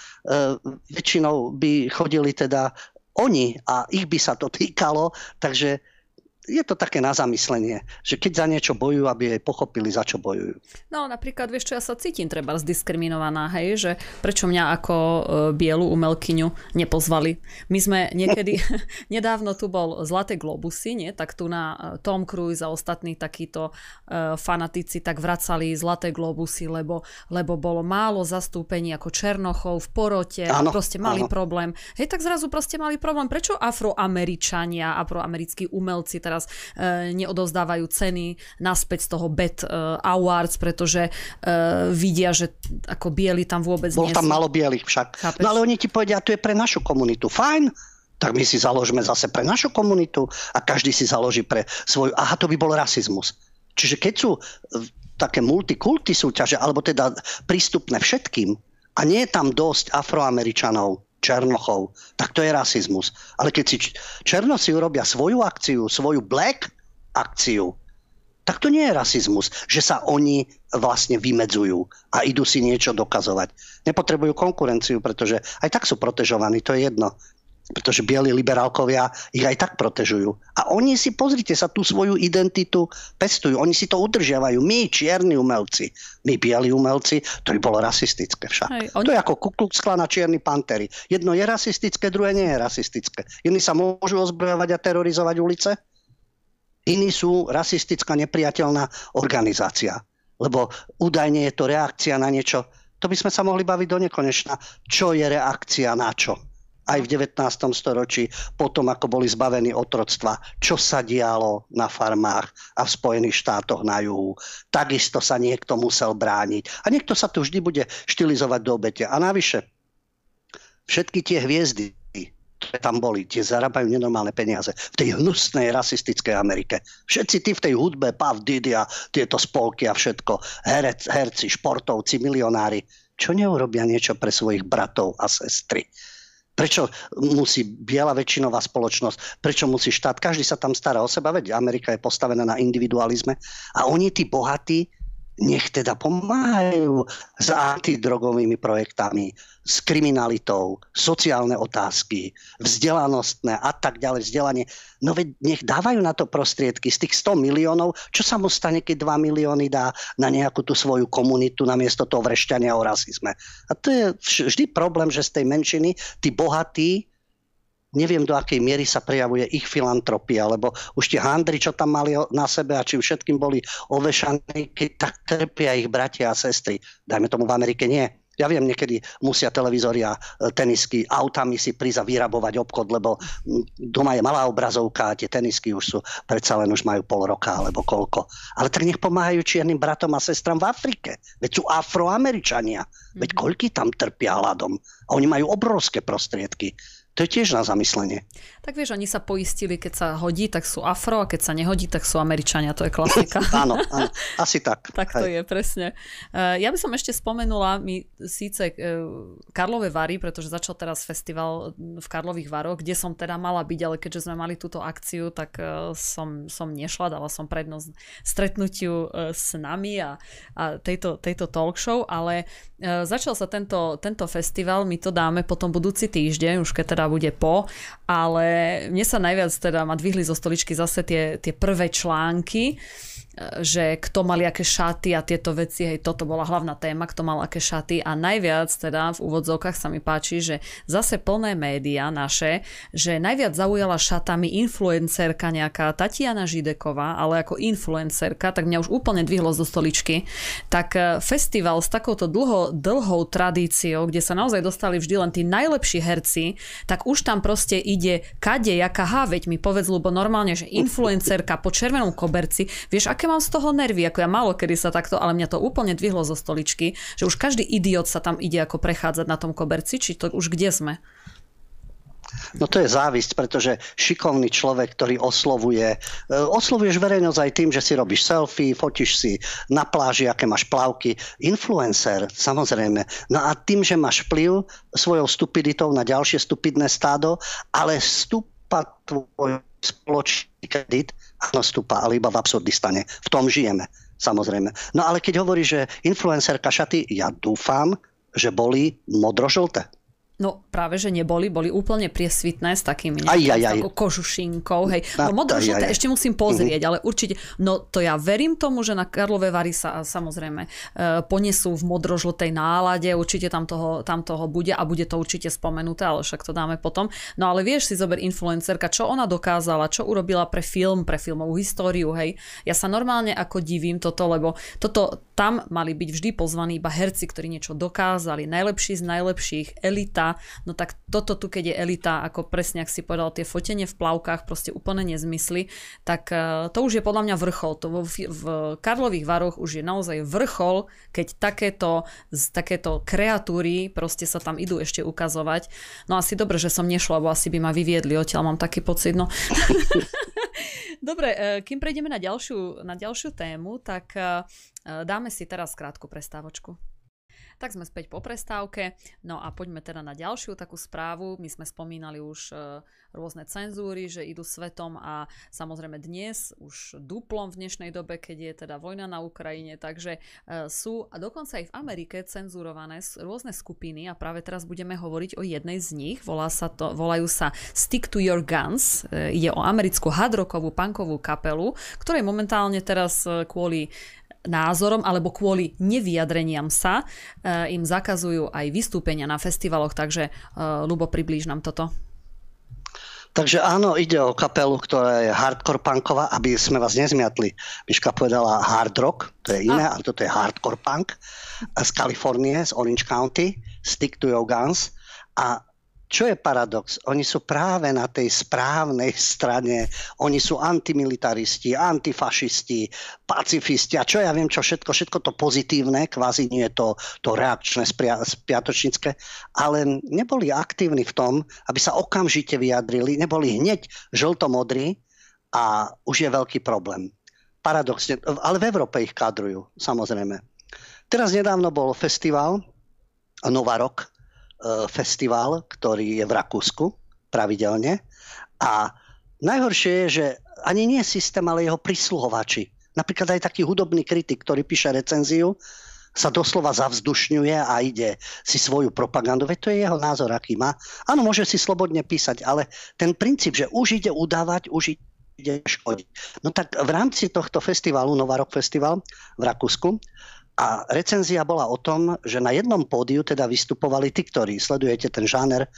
väčšinou by chodili teda oni a ich by sa to týkalo, takže je to také na zamyslenie, že keď za niečo bojujú, aby aj pochopili, za čo bojujú. No napríklad, vieš čo, ja sa cítim treba zdiskriminovaná, hej, že prečo mňa ako e, bielu umelkyňu nepozvali. My sme niekedy, nedávno tu bol Zlaté globusy, nie? tak tu na e, Tom Cruise a ostatní takíto e, fanatici tak vracali Zlaté globusy, lebo, lebo bolo málo zastúpení ako Černochov v porote áno, proste mali áno. problém. Hej, tak zrazu proste mali problém. Prečo afroameričania, afroamerickí umelci teraz teraz e, neodozdávajú ceny naspäť z toho Bet e, Awards, pretože e, vidia, že ako bieli tam vôbec Bol nie tam sú. malo bielých však. Chápeš? No ale oni ti povedia, to je pre našu komunitu. Fajn, tak my si založíme zase pre našu komunitu a každý si založí pre svoju. Aha, to by bol rasizmus. Čiže keď sú také multikulty súťaže, alebo teda prístupné všetkým a nie je tam dosť afroameričanov, Černochov, tak to je rasizmus. Ale keď si Černosi urobia svoju akciu, svoju black akciu, tak to nie je rasizmus, že sa oni vlastne vymedzujú a idú si niečo dokazovať. Nepotrebujú konkurenciu, pretože aj tak sú protežovaní, to je jedno pretože bieli liberálkovia ich aj tak protežujú. A oni si, pozrite sa, tú svoju identitu pestujú. Oni si to udržiavajú. My, čierni umelci, my bieli umelci, to by bolo rasistické však. Hej, oni... To je ako Ku Klux a čierni pantery. Jedno je rasistické, druhé nie je rasistické. Iní sa môžu ozbrojovať a terorizovať ulice, iní sú rasistická nepriateľná organizácia. Lebo údajne je to reakcia na niečo, to by sme sa mohli baviť do nekonečna. Čo je reakcia na čo? Aj v 19. storočí, potom ako boli zbavení otroctva, čo sa dialo na farmách a v Spojených štátoch na juhu. Takisto sa niekto musel brániť. A niekto sa tu vždy bude štilizovať do obete. A navyše, všetky tie hviezdy, ktoré tam boli, tie zarábajú nenormálne peniaze v tej hnusnej rasistickej Amerike. Všetci tí v tej hudbe, Pav Didi a tieto spolky a všetko, herec, herci, športovci, milionári, čo neurobia niečo pre svojich bratov a sestry? Prečo musí biela väčšinová spoločnosť, prečo musí štát, každý sa tam stará o seba, veď Amerika je postavená na individualizme. A oni, tí bohatí, nech teda pomáhajú s antidrogovými projektami, s kriminalitou, sociálne otázky, vzdelanostné a tak ďalej, vzdelanie. No veď nech dávajú na to prostriedky z tých 100 miliónov, čo sa mu stane, keď 2 milióny dá na nejakú tú svoju komunitu namiesto toho vrešťania o rasizme. A to je vždy problém, že z tej menšiny tí bohatí neviem do akej miery sa prejavuje ich filantropia, lebo už tie handry, čo tam mali na sebe a či všetkým boli ovešaní, keď tak trpia ich bratia a sestry. Dajme tomu v Amerike nie. Ja viem, niekedy musia televízory a e, tenisky autami si prísť a vyrabovať obchod, lebo doma je malá obrazovka a tie tenisky už sú, predsa len už majú pol roka alebo koľko. Ale tak nech pomáhajú čiernym bratom a sestram v Afrike. Veď sú afroameričania. Veď mhm. koľky tam trpia hladom. A oni majú obrovské prostriedky. To je tiež na zamyslenie. Tak vieš, oni sa poistili, keď sa hodí, tak sú afro a keď sa nehodí, tak sú Američania. To je klasika. áno, áno, asi tak. tak to Hej. je, presne. Eh, ja by som ešte spomenula, my síce eh, Karlové Vary, pretože začal teraz festival v Karlových Varoch, kde som teda mala byť, ale keďže sme mali túto akciu, tak eh, som, som nešla, dala som prednosť stretnutiu s nami a, a tejto, tejto talk show, ale začal sa tento, tento festival, my to dáme potom budúci týždeň, už keď teda bude po, ale mne sa najviac teda ma dvihli zo stoličky zase tie, tie prvé články, že kto mali aké šaty a tieto veci, hej, toto bola hlavná téma, kto mal aké šaty a najviac teda v úvodzovkách sa mi páči, že zase plné médiá naše, že najviac zaujala šatami influencerka nejaká Tatiana Žideková, ale ako influencerka, tak mňa už úplne dvihlo zo stoličky. Tak e, festival s takouto dlho, dlhou tradíciou, kde sa naozaj dostali vždy len tí najlepší herci, tak už tam proste ide kade, jaká, veď mi povedz, lebo normálne, že influencerka po červenom koberci, vieš, aké mám z toho nervy, ako ja málo kedy sa takto, ale mňa to úplne dvihlo zo stoličky, že už každý idiot sa tam ide ako prechádzať na tom koberci, či to už kde sme? No to je závisť, pretože šikovný človek, ktorý oslovuje, e, oslovuješ verejnosť aj tým, že si robíš selfie, fotíš si na pláži, aké máš plavky. Influencer, samozrejme. No a tým, že máš vplyv svojou stupiditou na ďalšie stupidné stádo, ale stúpa tvoj spoločný kredit, stúpa, ale iba v absurdistane. V tom žijeme, samozrejme. No ale keď hovorí, že influencerka šaty, ja dúfam, že boli modrožlté. No práve, že neboli, boli úplne priesvitné s takými aj, aj, aj. kožušinkou, hej. No modro žlté ešte musím pozrieť, uh-huh. ale určite, no to ja verím tomu, že na Karlové Vary sa samozrejme e, ponesú v modrožltej nálade, určite tam toho, tam toho bude a bude to určite spomenuté, ale však to dáme potom. No ale vieš si zober influencerka, čo ona dokázala, čo urobila pre film, pre filmovú históriu, hej. Ja sa normálne ako divím toto, lebo toto tam mali byť vždy pozvaní iba herci, ktorí niečo dokázali, najlepší z najlepších, elita, no tak toto tu, keď je elita, ako presne, ak si povedal, tie fotenie v plavkách, proste úplne nezmysly, tak uh, to už je podľa mňa vrchol. To vo, v Karlových Varoch už je naozaj vrchol, keď takéto, takéto kreatúry proste sa tam idú ešte ukazovať. No asi dobre, že som nešla, lebo asi by ma vyviedli odtiaľ, mám taký pocit. No. dobre, uh, kým prejdeme na ďalšiu, na ďalšiu tému, tak uh, dáme si teraz krátku prestávočku. Tak sme späť po prestávke. No a poďme teda na ďalšiu takú správu. My sme spomínali už e, rôzne cenzúry, že idú svetom a samozrejme dnes, už duplom v dnešnej dobe, keď je teda vojna na Ukrajine, takže e, sú a dokonca aj v Amerike cenzurované rôzne skupiny a práve teraz budeme hovoriť o jednej z nich. Volá sa to, volajú sa Stick to Your Guns. E, ide o americkú hardrockovú punkovú kapelu, ktorej momentálne teraz kvôli názorom alebo kvôli nevyjadreniam sa e, im zakazujú aj vystúpenia na festivaloch, takže Lubo, e, priblíž nám toto. Takže áno, ide o kapelu, ktorá je hardcore punková, aby sme vás nezmiatli. Miška povedala hard rock, to je iné, ale toto je hardcore punk z Kalifornie, z Orange County, Stick to Your Guns. A čo je paradox? Oni sú práve na tej správnej strane. Oni sú antimilitaristi, antifašisti, pacifisti a čo ja viem, čo všetko, všetko to pozitívne, kvázi nie je to, to reakčné, spiatočnícke, ale neboli aktívni v tom, aby sa okamžite vyjadrili, neboli hneď žltomodrí a už je veľký problém. Paradoxne, ale v Európe ich kadrujú, samozrejme. Teraz nedávno bol festival Nova Rok, E, festival, ktorý je v Rakúsku pravidelne. A najhoršie je, že ani nie systém, ale jeho prisluhovači. Napríklad aj taký hudobný kritik, ktorý píše recenziu, sa doslova zavzdušňuje a ide si svoju propagandu. Veď to je jeho názor, aký má. Áno, môže si slobodne písať, ale ten princíp, že už ide udávať, už ide škodiť. No tak v rámci tohto festivalu, Nova Rock Festival v Rakúsku, a recenzia bola o tom, že na jednom pódiu teda vystupovali tí, ktorí sledujete ten žáner.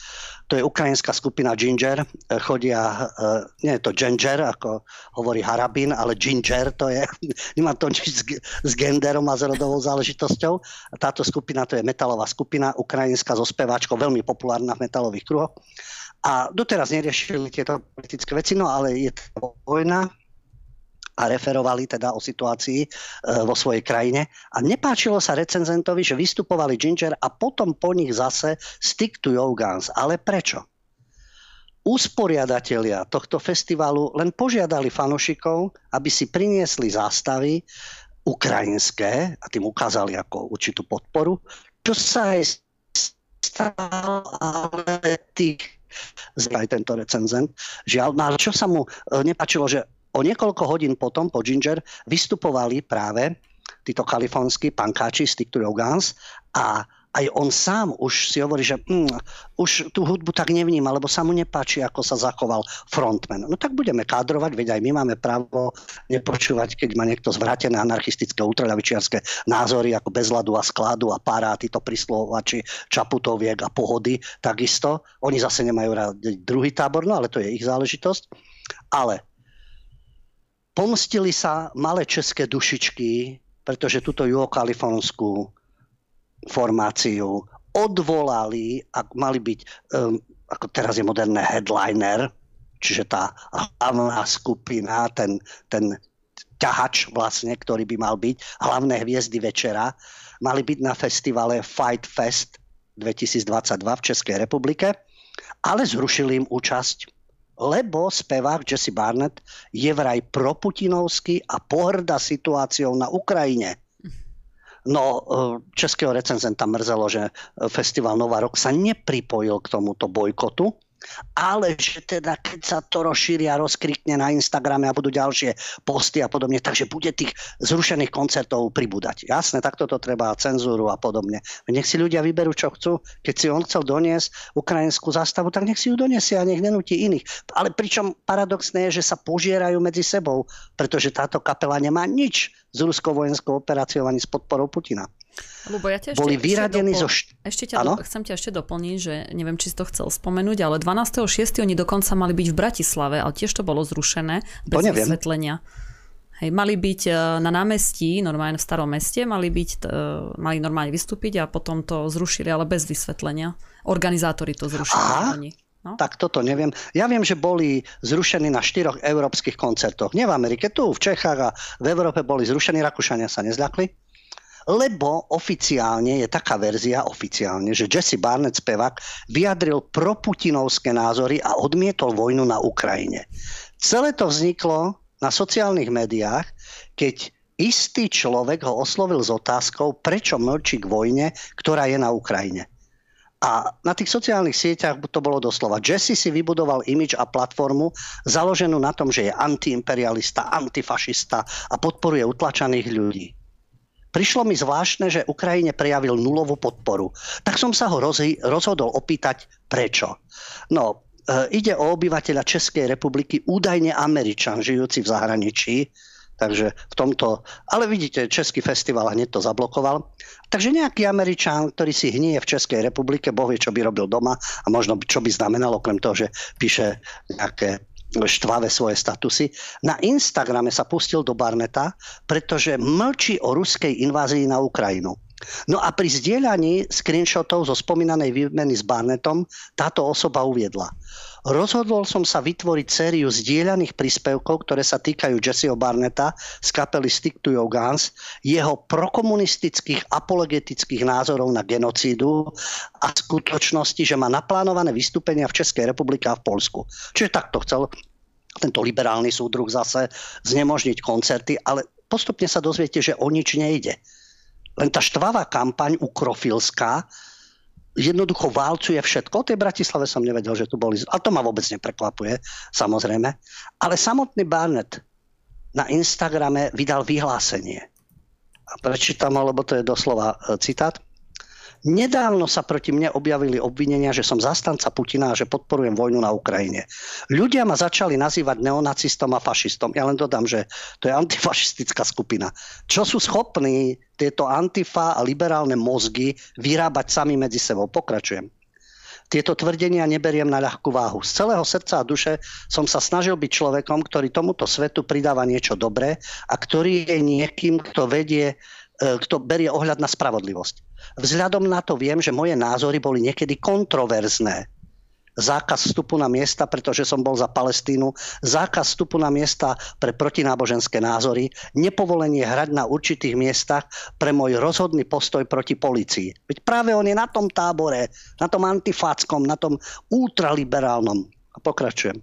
To je ukrajinská skupina Ginger. Chodia, e, nie je to Ginger, ako hovorí Harabin, ale Ginger to je. Nemá to nič s, genderom a s rodovou záležitosťou. Táto skupina to je metalová skupina, ukrajinská so speváčkou, veľmi populárna v metalových kruhoch. A doteraz neriešili tieto politické veci, no ale je to vojna, a referovali teda o situácii e, vo svojej krajine. A nepáčilo sa recenzentovi, že vystupovali Ginger a potom po nich zase Stick to Your. Ale prečo? Usporiadatelia tohto festivalu len požiadali fanošikov, aby si priniesli zástavy ukrajinské a tým ukázali ako určitú podporu, čo sa aj stalo, ale tých aj tento recenzent. Žiaľ, no ale čo sa mu e, nepáčilo, že O niekoľko hodín potom po Ginger vystupovali práve títo kalifornskí pankáči z Stick to Guns a aj on sám už si hovorí, že mm, už tú hudbu tak nevníma, lebo sa mu nepáči, ako sa zachoval frontman. No tak budeme kádrovať, veď aj my máme právo nepočúvať, keď má niekto zvrátené anarchistické, ultralavičiarské názory, ako bezladu a skladu a pára, títo prislovači Čaputoviek a pohody, takisto. Oni zase nemajú rád druhý tábor, no ale to je ich záležitosť. Ale pomstili sa malé české dušičky, pretože túto juhokalifornskú formáciu odvolali, ak mali byť, um, ako teraz je moderné headliner, čiže tá hlavná skupina, ten, ten ťahač vlastne, ktorý by mal byť, hlavné hviezdy večera, mali byť na festivale Fight Fest 2022 v Českej republike, ale zrušili im účasť, lebo spevák Jesse Barnett je vraj proputinovský a pohrda situáciou na Ukrajine. No, e, českého recenzenta mrzelo, že festival Nová rok sa nepripojil k tomuto bojkotu, ale že teda keď sa to rozšíri a rozkrikne na Instagrame a budú ďalšie posty a podobne, takže bude tých zrušených koncertov pribúdať. Jasné, takto to treba cenzúru a podobne. Nech si ľudia vyberú, čo chcú. Keď si on chcel doniesť ukrajinskú zastavu, tak nech si ju doniesie a nech nenúti iných. Ale pričom paradoxné je, že sa požierajú medzi sebou, pretože táto kapela nemá nič s ruskou vojenskou operáciou ani s podporou Putina. Lubo, ja ťa ešte, boli vyradení ešte zo... Št... Ešte ťa do... chcem ťa ešte doplniť, že neviem, či si to chcel spomenúť, ale 12.6. oni dokonca mali byť v Bratislave, ale tiež to bolo zrušené bez to vysvetlenia. Hej, mali byť e, na námestí, normálne v starom meste, mali, byť, e, mali normálne vystúpiť a potom to zrušili, ale bez vysvetlenia. Organizátori to zrušili. Aha. Oni. No? Tak toto neviem. Ja viem, že boli zrušení na štyroch európskych koncertoch. Nie v Amerike, tu v Čechách a v Európe boli zrušení. Rakúšania sa nezľakli lebo oficiálne je taká verzia oficiálne, že Jesse Barnett spevák vyjadril proputinovské názory a odmietol vojnu na Ukrajine. Celé to vzniklo na sociálnych médiách, keď istý človek ho oslovil s otázkou, prečo mlčí k vojne, ktorá je na Ukrajine. A na tých sociálnych sieťach to bolo doslova. Jesse si vybudoval imič a platformu založenú na tom, že je antiimperialista, antifašista a podporuje utlačaných ľudí. Prišlo mi zvláštne, že Ukrajine prejavil nulovú podporu. Tak som sa ho rozhodol opýtať, prečo. No, e, ide o obyvateľa Českej republiky, údajne Američan, žijúci v zahraničí, Takže v tomto, ale vidíte, Český festival hneď to zablokoval. Takže nejaký Američan, ktorý si hnie v Českej republike, boh vie, čo by robil doma a možno čo by znamenalo, okrem toho, že píše nejaké štvavé svoje statusy. Na Instagrame sa pustil do Barneta, pretože mlčí o ruskej invázii na Ukrajinu. No a pri zdieľaní screenshotov zo spomínanej výmeny s Barnetom táto osoba uviedla. Rozhodol som sa vytvoriť sériu zdieľaných príspevkov, ktoré sa týkajú Jesseho Barneta z kapely Stick to Your Guns, jeho prokomunistických apologetických názorov na genocídu a skutočnosti, že má naplánované vystúpenia v Českej republike a v Polsku. Čiže takto chcel tento liberálny súdruh zase znemožniť koncerty, ale postupne sa dozviete, že o nič nejde. Len tá štvavá kampaň ukrofilská jednoducho válcuje všetko. O tej Bratislave som nevedel, že tu boli. A to ma vôbec neprekvapuje, samozrejme. Ale samotný Barnett na Instagrame vydal vyhlásenie. A prečítam lebo to je doslova e, citát. Nedávno sa proti mne objavili obvinenia, že som zastanca Putina a že podporujem vojnu na Ukrajine. Ľudia ma začali nazývať neonacistom a fašistom. Ja len dodám, že to je antifašistická skupina. Čo sú schopní tieto antifa a liberálne mozgy vyrábať sami medzi sebou? Pokračujem. Tieto tvrdenia neberiem na ľahkú váhu. Z celého srdca a duše som sa snažil byť človekom, ktorý tomuto svetu pridáva niečo dobré a ktorý je niekým, kto vedie, kto berie ohľad na spravodlivosť. Vzhľadom na to viem, že moje názory boli niekedy kontroverzné. Zákaz vstupu na miesta, pretože som bol za Palestínu, zákaz vstupu na miesta pre protináboženské názory, nepovolenie hrať na určitých miestach pre môj rozhodný postoj proti policii. Veď práve on je na tom tábore, na tom antifáckom, na tom ultraliberálnom. A pokračujem.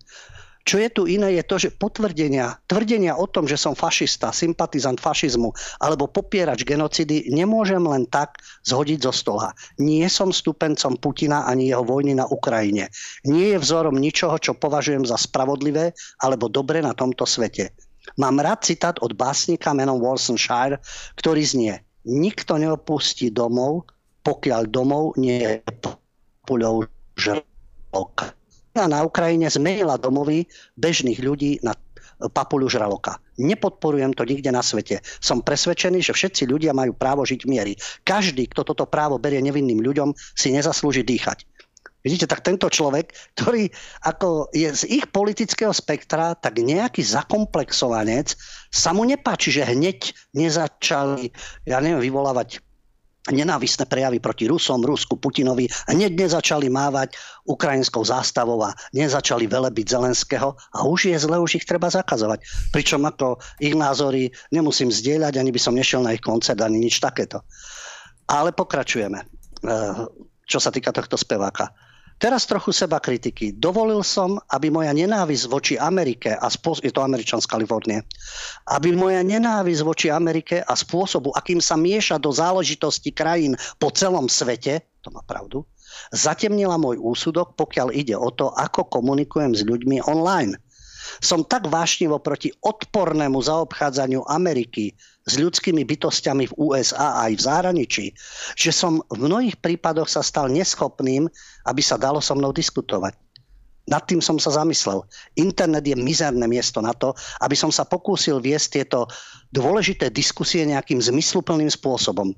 Čo je tu iné, je to, že potvrdenia, tvrdenia o tom, že som fašista, sympatizant fašizmu alebo popierač genocidy nemôžem len tak zhodiť zo stola. Nie som stupencom Putina ani jeho vojny na Ukrajine. Nie je vzorom ničoho, čo považujem za spravodlivé alebo dobre na tomto svete. Mám rád citát od básnika menom Walsonshire, ktorý znie Nikto neopustí domov, pokiaľ domov nie je puľou žraloka. Na Ukrajine zmenila domovy bežných ľudí na papuľu žraloka. Nepodporujem to nikde na svete. Som presvedčený, že všetci ľudia majú právo žiť v miery. Každý, kto toto právo berie nevinným ľuďom, si nezaslúži dýchať. Vidíte, tak tento človek, ktorý ako je z ich politického spektra, tak nejaký zakomplexovanec, sa mu nepáči, že hneď nezačali, ja neviem, vyvolávať nenávistné prejavy proti Rusom, Rusku, Putinovi. Hneď nezačali mávať ukrajinskou zástavou a nezačali velebiť Zelenského a už je zle, už ich treba zakazovať. Pričom ako ich názory nemusím zdieľať, ani by som nešiel na ich koncert, ani nič takéto. Ale pokračujeme, eh, čo sa týka tohto speváka. Teraz trochu seba kritiky. Dovolil som, aby moja nenávisť voči Amerike a spôsob, je to Američan z Kalifornie, aby moja nenávisť voči Amerike a spôsobu, akým sa mieša do záležitosti krajín po celom svete, to má pravdu, zatemnila môj úsudok, pokiaľ ide o to, ako komunikujem s ľuďmi online. Som tak vášnivo proti odpornému zaobchádzaniu Ameriky s ľudskými bytostiami v USA aj v zahraničí, že som v mnohých prípadoch sa stal neschopným, aby sa dalo so mnou diskutovať. Nad tým som sa zamyslel. Internet je mizerné miesto na to, aby som sa pokúsil viesť tieto dôležité diskusie nejakým zmysluplným spôsobom.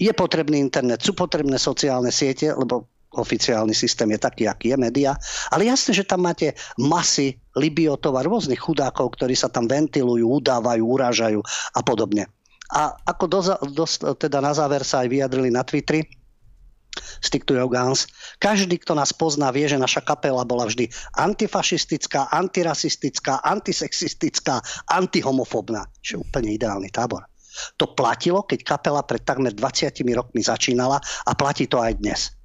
Je potrebný internet, sú potrebné sociálne siete, lebo oficiálny systém je taký, aký je média. Ale jasné, že tam máte masy libiotov a rôznych chudákov, ktorí sa tam ventilujú, udávajú, urážajú a podobne. A ako do, do, teda na záver sa aj vyjadrili na Twitteri, Stick to your guns. Každý, kto nás pozná, vie, že naša kapela bola vždy antifašistická, antirasistická, antisexistická, antihomofobná. Čo je úplne ideálny tábor. To platilo, keď kapela pred takmer 20 rokmi začínala a platí to aj dnes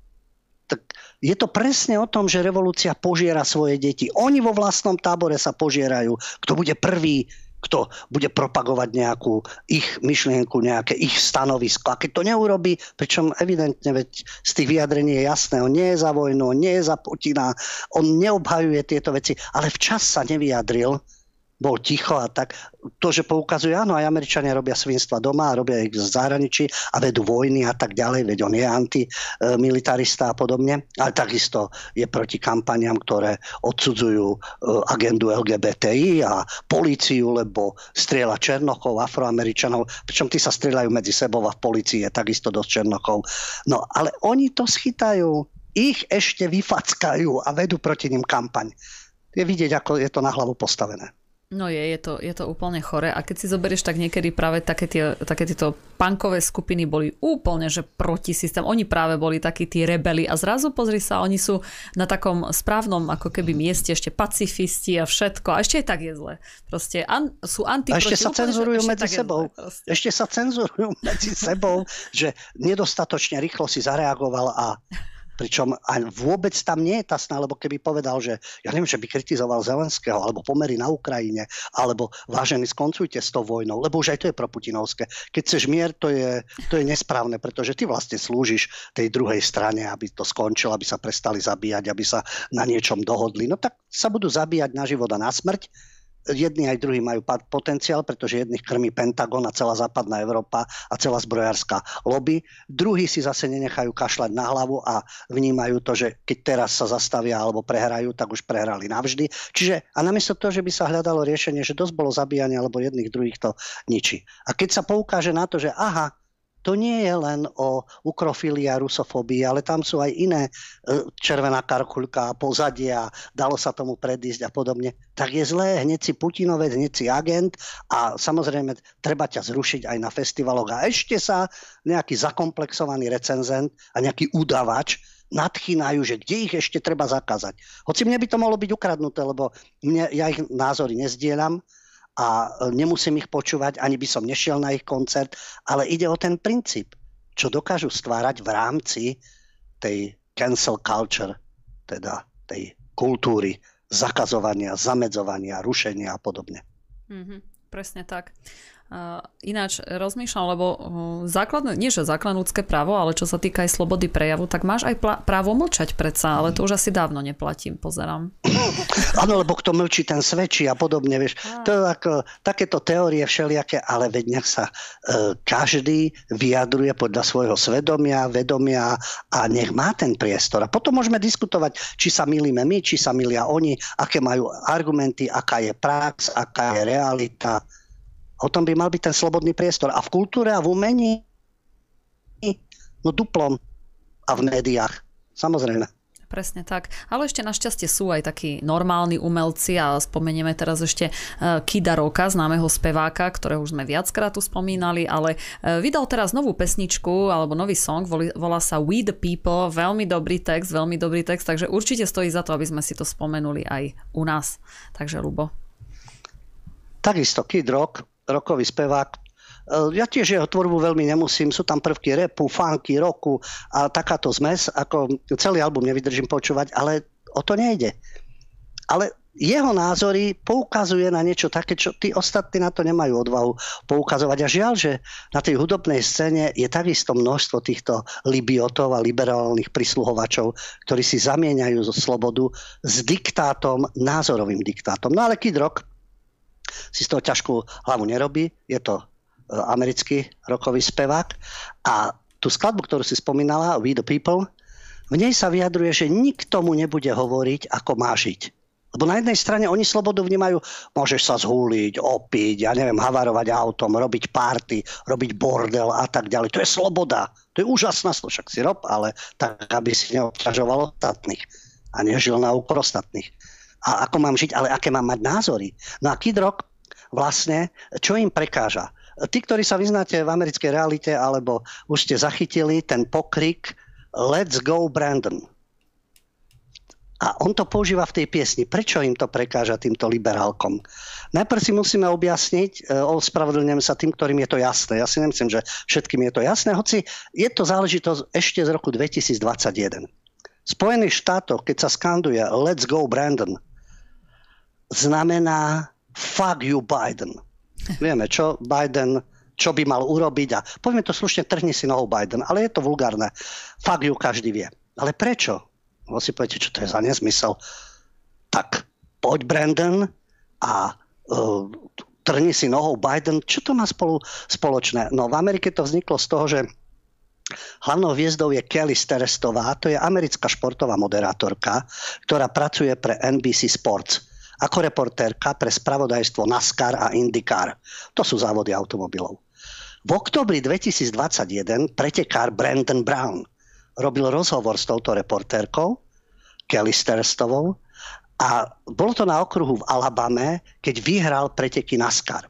tak je to presne o tom, že revolúcia požiera svoje deti. Oni vo vlastnom tábore sa požierajú. Kto bude prvý, kto bude propagovať nejakú ich myšlienku, nejaké ich stanovisko. A keď to neurobi, pričom evidentne veď z tých vyjadrení je jasné, on nie je za vojnu, on nie je za Putina, on neobhajuje tieto veci, ale včas sa nevyjadril, bol ticho a tak. To, že poukazuje, áno, aj Američania robia svinstva doma, robia ich v zahraničí a vedú vojny a tak ďalej, veď on je antimilitarista a podobne, ale takisto je proti kampaniam, ktoré odsudzujú e, agendu LGBTI a políciu, lebo strieľa Černochov, Afroameričanov, pričom tí sa strieľajú medzi sebou a v polícii je takisto dosť Černochov. No, ale oni to schytajú, ich ešte vyfackajú a vedú proti ním kampaň. Je vidieť, ako je to na hlavu postavené. No je, je to, je to úplne chore. A keď si zoberieš, tak niekedy práve také, tie, také tieto punkové skupiny boli úplne, že proti systém. Oni práve boli takí tí rebeli a zrazu pozri sa, oni sú na takom správnom ako keby mieste ešte pacifisti a všetko. A ešte aj tak je zle. Proste an, sú anti A ešte sa cenzurujú úplne, medzi sebou. Zle, ešte sa cenzurujú medzi sebou, že nedostatočne rýchlo si zareagoval a Pričom aj vôbec tam nie je tá sná, lebo keby povedal, že ja neviem, že by kritizoval Zelenského, alebo pomery na Ukrajine, alebo vážený, skoncujte s tou vojnou, lebo už aj to je proputinovské. Keď chceš mier, to je, to je nesprávne, pretože ty vlastne slúžiš tej druhej strane, aby to skončilo, aby sa prestali zabíjať, aby sa na niečom dohodli. No tak sa budú zabíjať na život a na smrť jedni aj druhí majú potenciál, pretože jedných krmí Pentagon a celá západná Európa a celá zbrojárska lobby. Druhí si zase nenechajú kašľať na hlavu a vnímajú to, že keď teraz sa zastavia alebo prehrajú, tak už prehrali navždy. Čiže a namiesto toho, že by sa hľadalo riešenie, že dosť bolo zabíjania alebo jedných druhých to ničí. A keď sa poukáže na to, že aha, to nie je len o ukrofílii a rusofóbii, ale tam sú aj iné e, červená karkulka, pozadia, dalo sa tomu predísť a podobne. Tak je zlé, hneď si Putinovec, hneď si agent a samozrejme treba ťa zrušiť aj na festivaloch. A ešte sa nejaký zakomplexovaný recenzent a nejaký udavač nadchýnajú, že kde ich ešte treba zakázať. Hoci mne by to mohlo byť ukradnuté, lebo mne, ja ich názory nezdielam, a e, nemusím ich počúvať, ani by som nešiel na ich koncert, ale ide o ten princíp, čo dokážu stvárať v rámci tej cancel culture, teda tej kultúry zakazovania, zamedzovania, rušenia a podobne. Mm-hmm. Presne tak. Ináč rozmýšľam, lebo základné, nie že základné ľudské právo, ale čo sa týka aj slobody prejavu, tak máš aj pla- právo mlčať predsa, ale to už asi dávno neplatím, pozerám. Áno, lebo kto mlčí, ten svedčí a podobne, vieš. To je ako, takéto teórie všelijaké, ale veď nech sa uh, každý vyjadruje podľa svojho svedomia, vedomia a nech má ten priestor. A potom môžeme diskutovať, či sa milíme my, či sa milia oni, aké majú argumenty, aká je prax, aká je realita O tom by mal byť ten slobodný priestor. A v kultúre a v umení, no duplom. A v médiách, samozrejme. Presne tak. Ale ešte našťastie sú aj takí normálni umelci a spomenieme teraz ešte e, Kida Roka, známeho speváka, ktorého už sme viackrát tu spomínali, ale e, vydal teraz novú pesničku alebo nový song, volá sa We the People, veľmi dobrý text, veľmi dobrý text, takže určite stojí za to, aby sme si to spomenuli aj u nás. Takže Lubo. Takisto Kid Rock, rokový spevák. E, ja tiež jeho tvorbu veľmi nemusím, sú tam prvky repu, funky, roku a takáto zmes, ako celý album nevydržím počúvať, ale o to nejde. Ale jeho názory poukazuje na niečo také, čo tí ostatní na to nemajú odvahu poukazovať. A žiaľ, že na tej hudobnej scéne je takisto množstvo týchto libiotov a liberálnych prisluhovačov, ktorí si zamieňajú slobodu s diktátom, názorovým diktátom. No ale Kid Rock si z toho ťažkú hlavu nerobí. Je to e, americký rokový spevák. A tú skladbu, ktorú si spomínala, We the People, v nej sa vyjadruje, že nikto mu nebude hovoriť, ako má žiť. Lebo na jednej strane oni slobodu vnímajú, môžeš sa zhúliť, opiť, ja neviem, havarovať autom, robiť party, robiť bordel a tak ďalej. To je sloboda. To je úžasná sloboda. Však si rob, ale tak, aby si neobťažoval ostatných a nežil na úkor ostatných a ako mám žiť, ale aké mám mať názory. No a Kid Rock vlastne, čo im prekáža? Tí, ktorí sa vyznáte v americkej realite, alebo už ste zachytili ten pokrik Let's go Brandon. A on to používa v tej piesni. Prečo im to prekáža týmto liberálkom? Najprv si musíme objasniť, e, ospravedlňujem sa tým, ktorým je to jasné. Ja si nemyslím, že všetkým je to jasné, hoci je to záležitosť ešte z roku 2021. V Spojených štátoch, keď sa skanduje Let's go Brandon, znamená fuck you Biden. Vieme, čo Biden, čo by mal urobiť a povieme to slušne, trhni si nohou Biden, ale je to vulgárne. Fuck you každý vie. Ale prečo? Vy si poviete, čo to je za nezmysel. Tak poď Brandon a uh, trhni si nohou Biden. Čo to má spolu spoločné? No v Amerike to vzniklo z toho, že Hlavnou hviezdou je Kelly Sterestová, to je americká športová moderátorka, ktorá pracuje pre NBC Sports ako reportérka pre spravodajstvo NASCAR a IndyCar. To sú závody automobilov. V oktobri 2021 pretekár Brandon Brown robil rozhovor s touto reportérkou Kelly Sterstovou a bolo to na okruhu v Alabame, keď vyhral preteky NASCAR.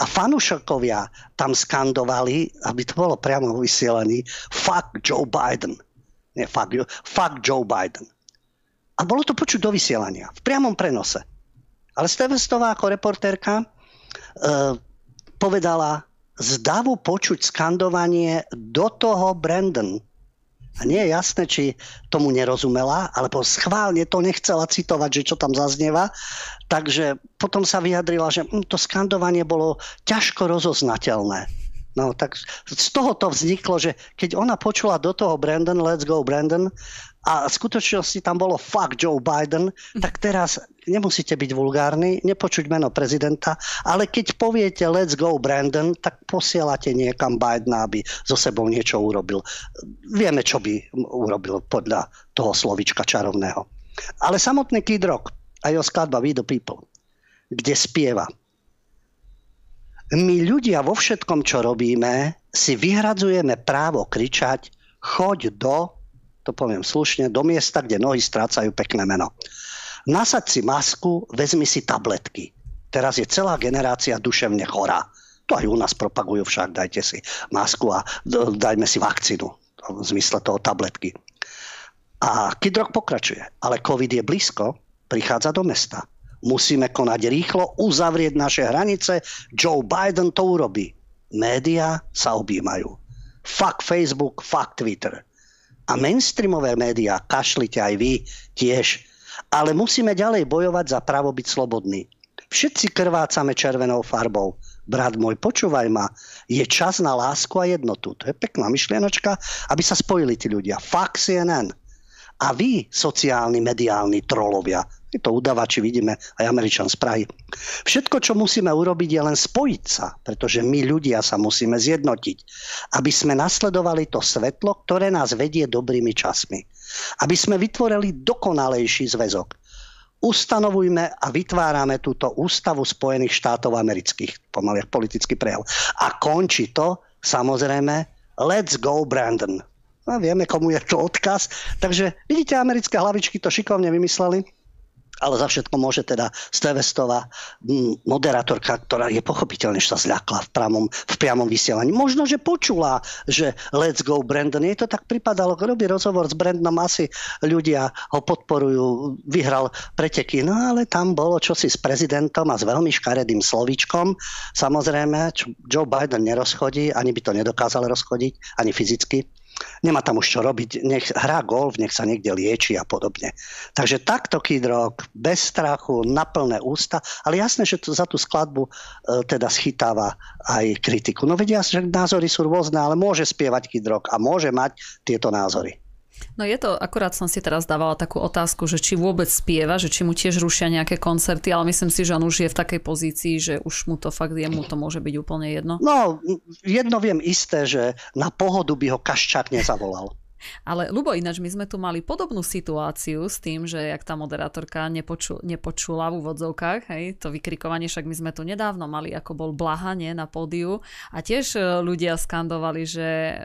A fanúšakovia tam skandovali, aby to bolo priamo vysielaní, fuck Joe Biden. Nie, fuck, fuck Joe Biden. A bolo to počuť do vysielania, v priamom prenose. Ale Stevenstová ako reportérka e, povedala, z davu počuť skandovanie do toho Brandon. A nie je jasné, či tomu nerozumela, alebo schválne to nechcela citovať, že čo tam zaznieva. Takže potom sa vyjadrila, že hm, to skandovanie bolo ťažko rozoznateľné. No tak z toho to vzniklo, že keď ona počula do toho Brandon, let's go Brandon, a v skutočnosti tam bolo fuck Joe Biden, tak teraz nemusíte byť vulgárni, nepočuť meno prezidenta, ale keď poviete let's go Brandon, tak posielate niekam Bidena, aby so sebou niečo urobil. Vieme, čo by urobil podľa toho slovička čarovného. Ale samotný Kid Rock a jeho skladba We the People, kde spieva my ľudia vo všetkom, čo robíme, si vyhradzujeme právo kričať choď do to poviem slušne, do miesta, kde nohy strácajú pekné meno. Nasaď si masku, vezmi si tabletky. Teraz je celá generácia duševne chorá. To aj u nás propagujú však, dajte si masku a dajme si vakcínu v zmysle toho tabletky. A Kidrok pokračuje. Ale COVID je blízko, prichádza do mesta. Musíme konať rýchlo, uzavrieť naše hranice. Joe Biden to urobí. Média sa objímajú. Fuck Facebook, fuck Twitter. A mainstreamové médiá, kašlite aj vy tiež. Ale musíme ďalej bojovať za právo byť slobodný. Všetci krvácame červenou farbou. Brat môj, počúvaj ma, je čas na lásku a jednotu. To je pekná myšlienočka, aby sa spojili tí ľudia. Fakt CNN. A vy, sociálni, mediálni trolovia, to udavači vidíme aj Američan z Prahy. Všetko, čo musíme urobiť, je len spojiť sa, pretože my ľudia sa musíme zjednotiť, aby sme nasledovali to svetlo, ktoré nás vedie dobrými časmi. Aby sme vytvorili dokonalejší zväzok ustanovujme a vytvárame túto ústavu Spojených štátov amerických, pomaly politický prejav. A končí to, samozrejme, let's go Brandon. No, vieme, komu je to odkaz. Takže vidíte, americké hlavičky to šikovne vymysleli ale za všetko môže teda Stevestová, moderátorka, ktorá je pochopiteľne, že sa zľakla v, priamom, v priamom vysielaní. Možno, že počula, že let's go Brandon. Je to tak pripadalo, robí rozhovor s Brandonom, asi ľudia ho podporujú, vyhral preteky, no ale tam bolo čosi s prezidentom a s veľmi škaredým slovíčkom. Samozrejme, Joe Biden nerozchodí, ani by to nedokázal rozchodiť, ani fyzicky nemá tam už čo robiť, nech hrá golf, nech sa niekde lieči a podobne. Takže takto Kid Rock, bez strachu, na plné ústa, ale jasné, že to, za tú skladbu e, teda schytáva aj kritiku. No vedia, že názory sú rôzne, ale môže spievať Kid Rock a môže mať tieto názory. No je to, akurát som si teraz dávala takú otázku, že či vôbec spieva, že či mu tiež rušia nejaké koncerty, ale myslím si, že on už je v takej pozícii, že už mu to fakt jemu to môže byť úplne jedno. No, jedno viem isté, že na pohodu by ho Kaščák nezavolal. Ale Lubo, ináč my sme tu mali podobnú situáciu s tým, že jak tá moderátorka nepoču, nepočula v úvodzovkách, hej, to vykrikovanie, však my sme tu nedávno mali, ako bol Blahanie na pódiu a tiež e, ľudia skandovali, že e,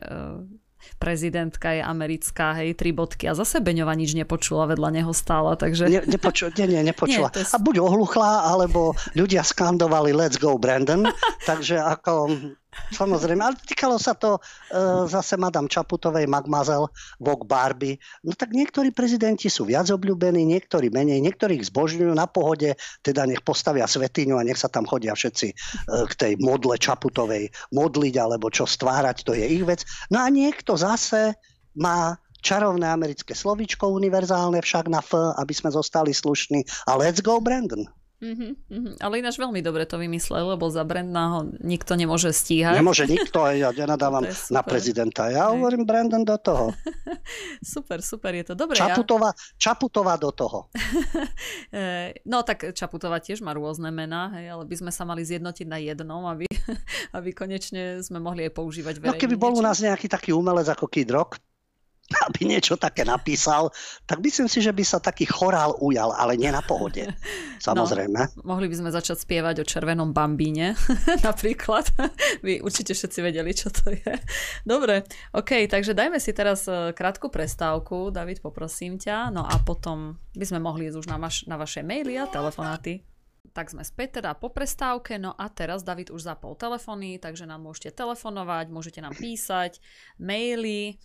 prezidentka je americká, hej, tri bodky a zase Beňova nič nepočula, vedľa neho stála, takže... Ne, nepoču, nie, nie, nepočula. Nie, je... A buď ohluchlá, alebo ľudia skandovali Let's go Brandon, takže ako Samozrejme, ale týkalo sa to uh, zase Madame Čaputovej, Magmazel, Vogue Barbie. No tak niektorí prezidenti sú viac obľúbení, niektorí menej, niektorých zbožňujú na pohode, teda nech postavia svetiňu a nech sa tam chodia všetci uh, k tej modle Čaputovej modliť alebo čo stvárať, to je ich vec. No a niekto zase má čarovné americké slovíčko univerzálne však na F, aby sme zostali slušní. A let's go Brandon. Mm-hmm, mm-hmm. Ale ináč veľmi dobre to vymyslel, lebo za Brandona ho nikto nemôže stíhať. Nemôže nikto, ja, ja nadávam na prezidenta. Ja hovorím Brandon do toho. super, super, je to dobré. Čaputová, ja... Čaputová do toho. no tak Čaputová tiež má rôzne mená, hej, ale by sme sa mali zjednotiť na jednom, aby, aby konečne sme mohli aj používať verejne. No keby bol u nás nejaký taký umelec ako Kid Rock, aby niečo také napísal, tak myslím si, že by sa taký chorál ujal, ale nie na pohode. Samozrejme. No, mohli by sme začať spievať o červenom bambíne, napríklad. Vy určite všetci vedeli, čo to je. Dobre, OK, takže dajme si teraz e, krátku prestávku. David, poprosím ťa. No a potom by sme mohli ísť už na, vaš, na vaše maily a telefonáty. Tak sme späť teda po prestávke, no a teraz David už zapol telefóny, takže nám môžete telefonovať, môžete nám písať, maily,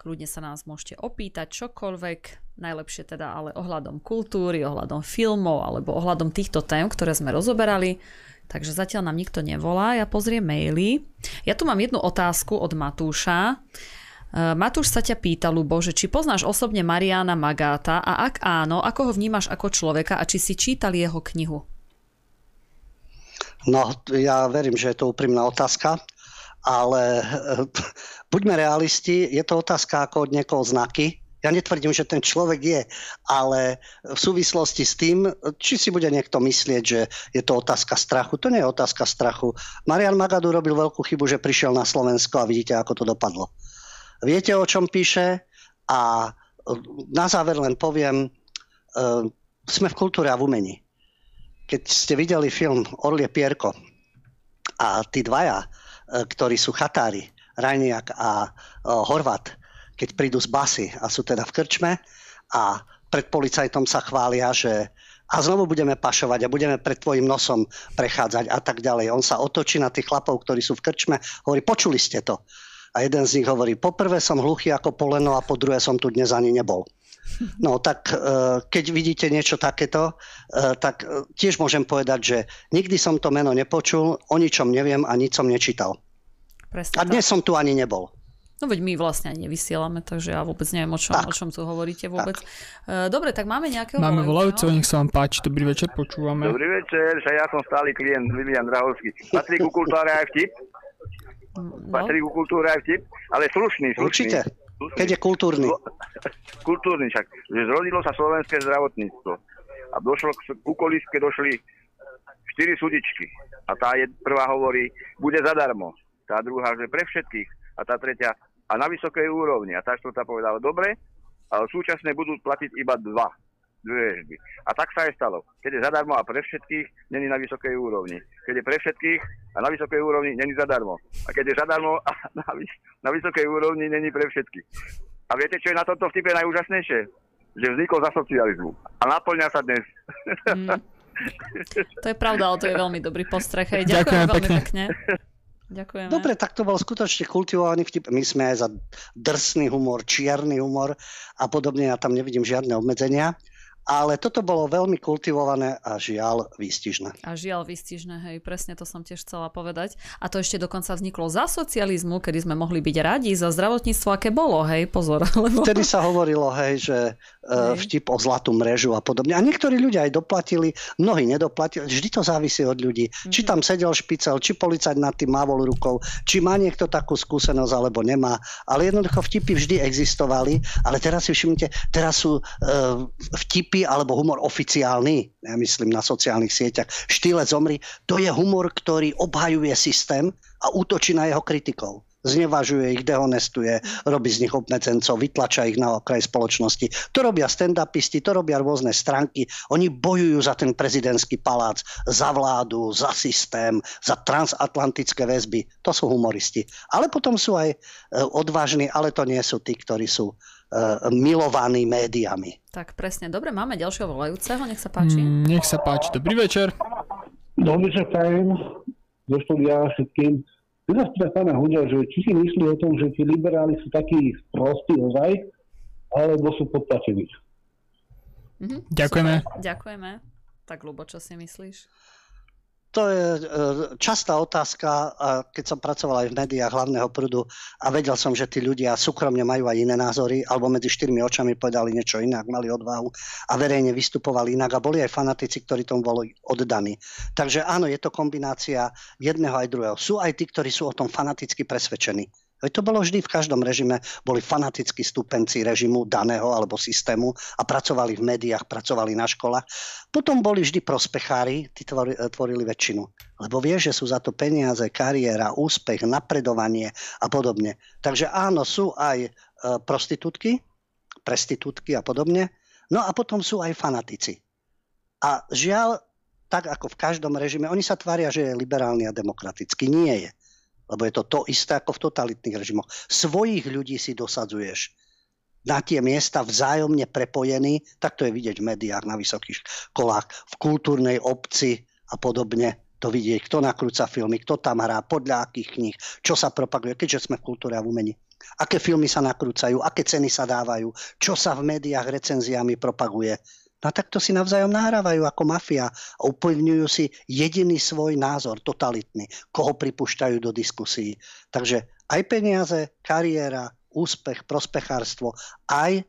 Kľudne sa nás môžete opýtať čokoľvek, najlepšie teda ale ohľadom kultúry, ohľadom filmov alebo ohľadom týchto tém, ktoré sme rozoberali. Takže zatiaľ nám nikto nevolá, ja pozriem maily. Ja tu mám jednu otázku od Matúša. E, Matúš sa ťa pýta, Lubo, že či poznáš osobne Mariana Magáta a ak áno, ako ho vnímaš ako človeka a či si čítal jeho knihu? No, ja verím, že je to úprimná otázka ale eh, buďme realisti, je to otázka ako od niekoho znaky. Ja netvrdím, že ten človek je, ale v súvislosti s tým, či si bude niekto myslieť, že je to otázka strachu, to nie je otázka strachu. Marian Magadu robil veľkú chybu, že prišiel na Slovensko a vidíte, ako to dopadlo. Viete, o čom píše a eh, na záver len poviem, eh, sme v kultúre a v umení. Keď ste videli film Orlie Pierko a tí dvaja ktorí sú chatári, Rajniak a e, Horvat, keď prídu z basy a sú teda v krčme a pred policajtom sa chvália, že a znovu budeme pašovať a budeme pred tvojim nosom prechádzať a tak ďalej. On sa otočí na tých chlapov, ktorí sú v krčme, hovorí, počuli ste to. A jeden z nich hovorí, poprvé som hluchý ako poleno a po druhé som tu dnes ani nebol. No tak e, keď vidíte niečo takéto, e, tak e, tiež môžem povedať, že nikdy som to meno nepočul, o ničom neviem a nič som nečítal. Presne a dnes tak. som tu ani nebol. No veď my vlastne ani nevysielame, takže ja vôbec neviem, o čom, o čom tu hovoríte vôbec. Tak. Dobre, tak máme nejakého Máme volajúceho, nech sa vám páči. Dobrý večer, počúvame. Dobrý večer, že ja som stály klient Lilian Drahovský. Patrí ku kultúre aj vtip? No. Patrí ku kultúre aj vtip? Ale slušný, slušný. Určite. Keď je kultúrny. Kultúrny však. Že zrodilo sa slovenské zdravotníctvo. A došlo ku kolíske došli štyri súdičky. A tá je, prvá hovorí, bude zadarmo. Tá druhá, že pre všetkých. A tá tretia, a na vysokej úrovni. A tá štvrtá povedala, dobre, ale súčasne budú platiť iba dva dve A tak sa aj stalo. Keď je zadarmo a pre všetkých, není na vysokej úrovni. Keď je pre všetkých a na vysokej úrovni, není zadarmo. A keď je zadarmo a na, vys- na vysokej úrovni, není pre všetkých. A viete, čo je na tomto vtipe najúžasnejšie? Že vznikol za socializmu. A naplňa sa dnes. Mm. To je pravda, ale to je veľmi dobrý postreh. Ďakujem, Ďakujem veľmi pekne. pekne. Ďakujeme. Dobre, tak to bol skutočne kultivovaný vtip. My sme aj za drsný humor, čierny humor a podobne. Ja tam nevidím žiadne obmedzenia. Ale toto bolo veľmi kultivované a žiaľ výstižné. A žiaľ výstižné, hej, presne to som tiež chcela povedať. A to ešte dokonca vzniklo za socializmu, kedy sme mohli byť radi za zdravotníctvo, aké bolo, hej, pozor. Lebo... Vtedy sa hovorilo, hej, že uh, vtip o zlatú mrežu a podobne. A niektorí ľudia aj doplatili, mnohí nedoplatili. Vždy to závisí od ľudí. Mm-hmm. Či tam sedel špicel, či policajt nad tým mávol rukou, či má niekto takú skúsenosť, alebo nemá. Ale jednoducho vtipy vždy existovali. Ale teraz si všimnite, teraz sú uh, vtipy alebo humor oficiálny, ja myslím na sociálnych sieťach, štýle zomri, to je humor, ktorý obhajuje systém a útočí na jeho kritikov znevažuje ich, dehonestuje, robí z nich obmedzencov, vytlača ich na okraj spoločnosti. To robia stand-upisti, to robia rôzne stránky. Oni bojujú za ten prezidentský palác, za vládu, za systém, za transatlantické väzby. To sú humoristi. Ale potom sú aj e, odvážni, ale to nie sú tí, ktorí sú milovaný médiami. Tak presne, dobre, máme ďalšieho volajúceho, nech sa páči. Mm, nech sa páči, dobrý večer. Dobrý večer, prajem do štúdia všetkým. Ty sa spýta pána Hudia, že či si myslí o tom, že tí liberáli sú takí prostí ozaj, alebo sú podplačení. Mm-hmm, Ďakujeme. Super, ďakujeme. Tak, Lubo, čo si myslíš? To je e, častá otázka, keď som pracoval aj v médiách hlavného prúdu a vedel som, že tí ľudia súkromne majú aj iné názory, alebo medzi štyrmi očami povedali niečo inak, mali odvahu a verejne vystupovali inak a boli aj fanatici, ktorí tomu boli oddaní. Takže áno, je to kombinácia jedného aj druhého. Sú aj tí, ktorí sú o tom fanaticky presvedčení. Veď to bolo vždy v každom režime, boli fanatickí stupenci režimu daného alebo systému a pracovali v médiách, pracovali na školách. Potom boli vždy prospechári, tí tvorili väčšinu. Lebo vie, že sú za to peniaze, kariéra, úspech, napredovanie a podobne. Takže áno, sú aj e, prostitútky, prestitútky a podobne. No a potom sú aj fanatici. A žiaľ, tak ako v každom režime, oni sa tvária, že je liberálny a demokratický. Nie je lebo je to to isté ako v totalitných režimoch. Svojich ľudí si dosadzuješ na tie miesta vzájomne prepojení, tak to je vidieť v médiách, na vysokých školách, v kultúrnej obci a podobne. To vidieť, kto nakrúca filmy, kto tam hrá, podľa akých kníh, čo sa propaguje, keďže sme v kultúre a v umení. Aké filmy sa nakrúcajú, aké ceny sa dávajú, čo sa v médiách recenziami propaguje. No a takto si navzájom nahrávajú ako mafia a upevňujú si jediný svoj názor, totalitný, koho pripúšťajú do diskusí. Takže aj peniaze, kariéra, úspech, prospechárstvo, aj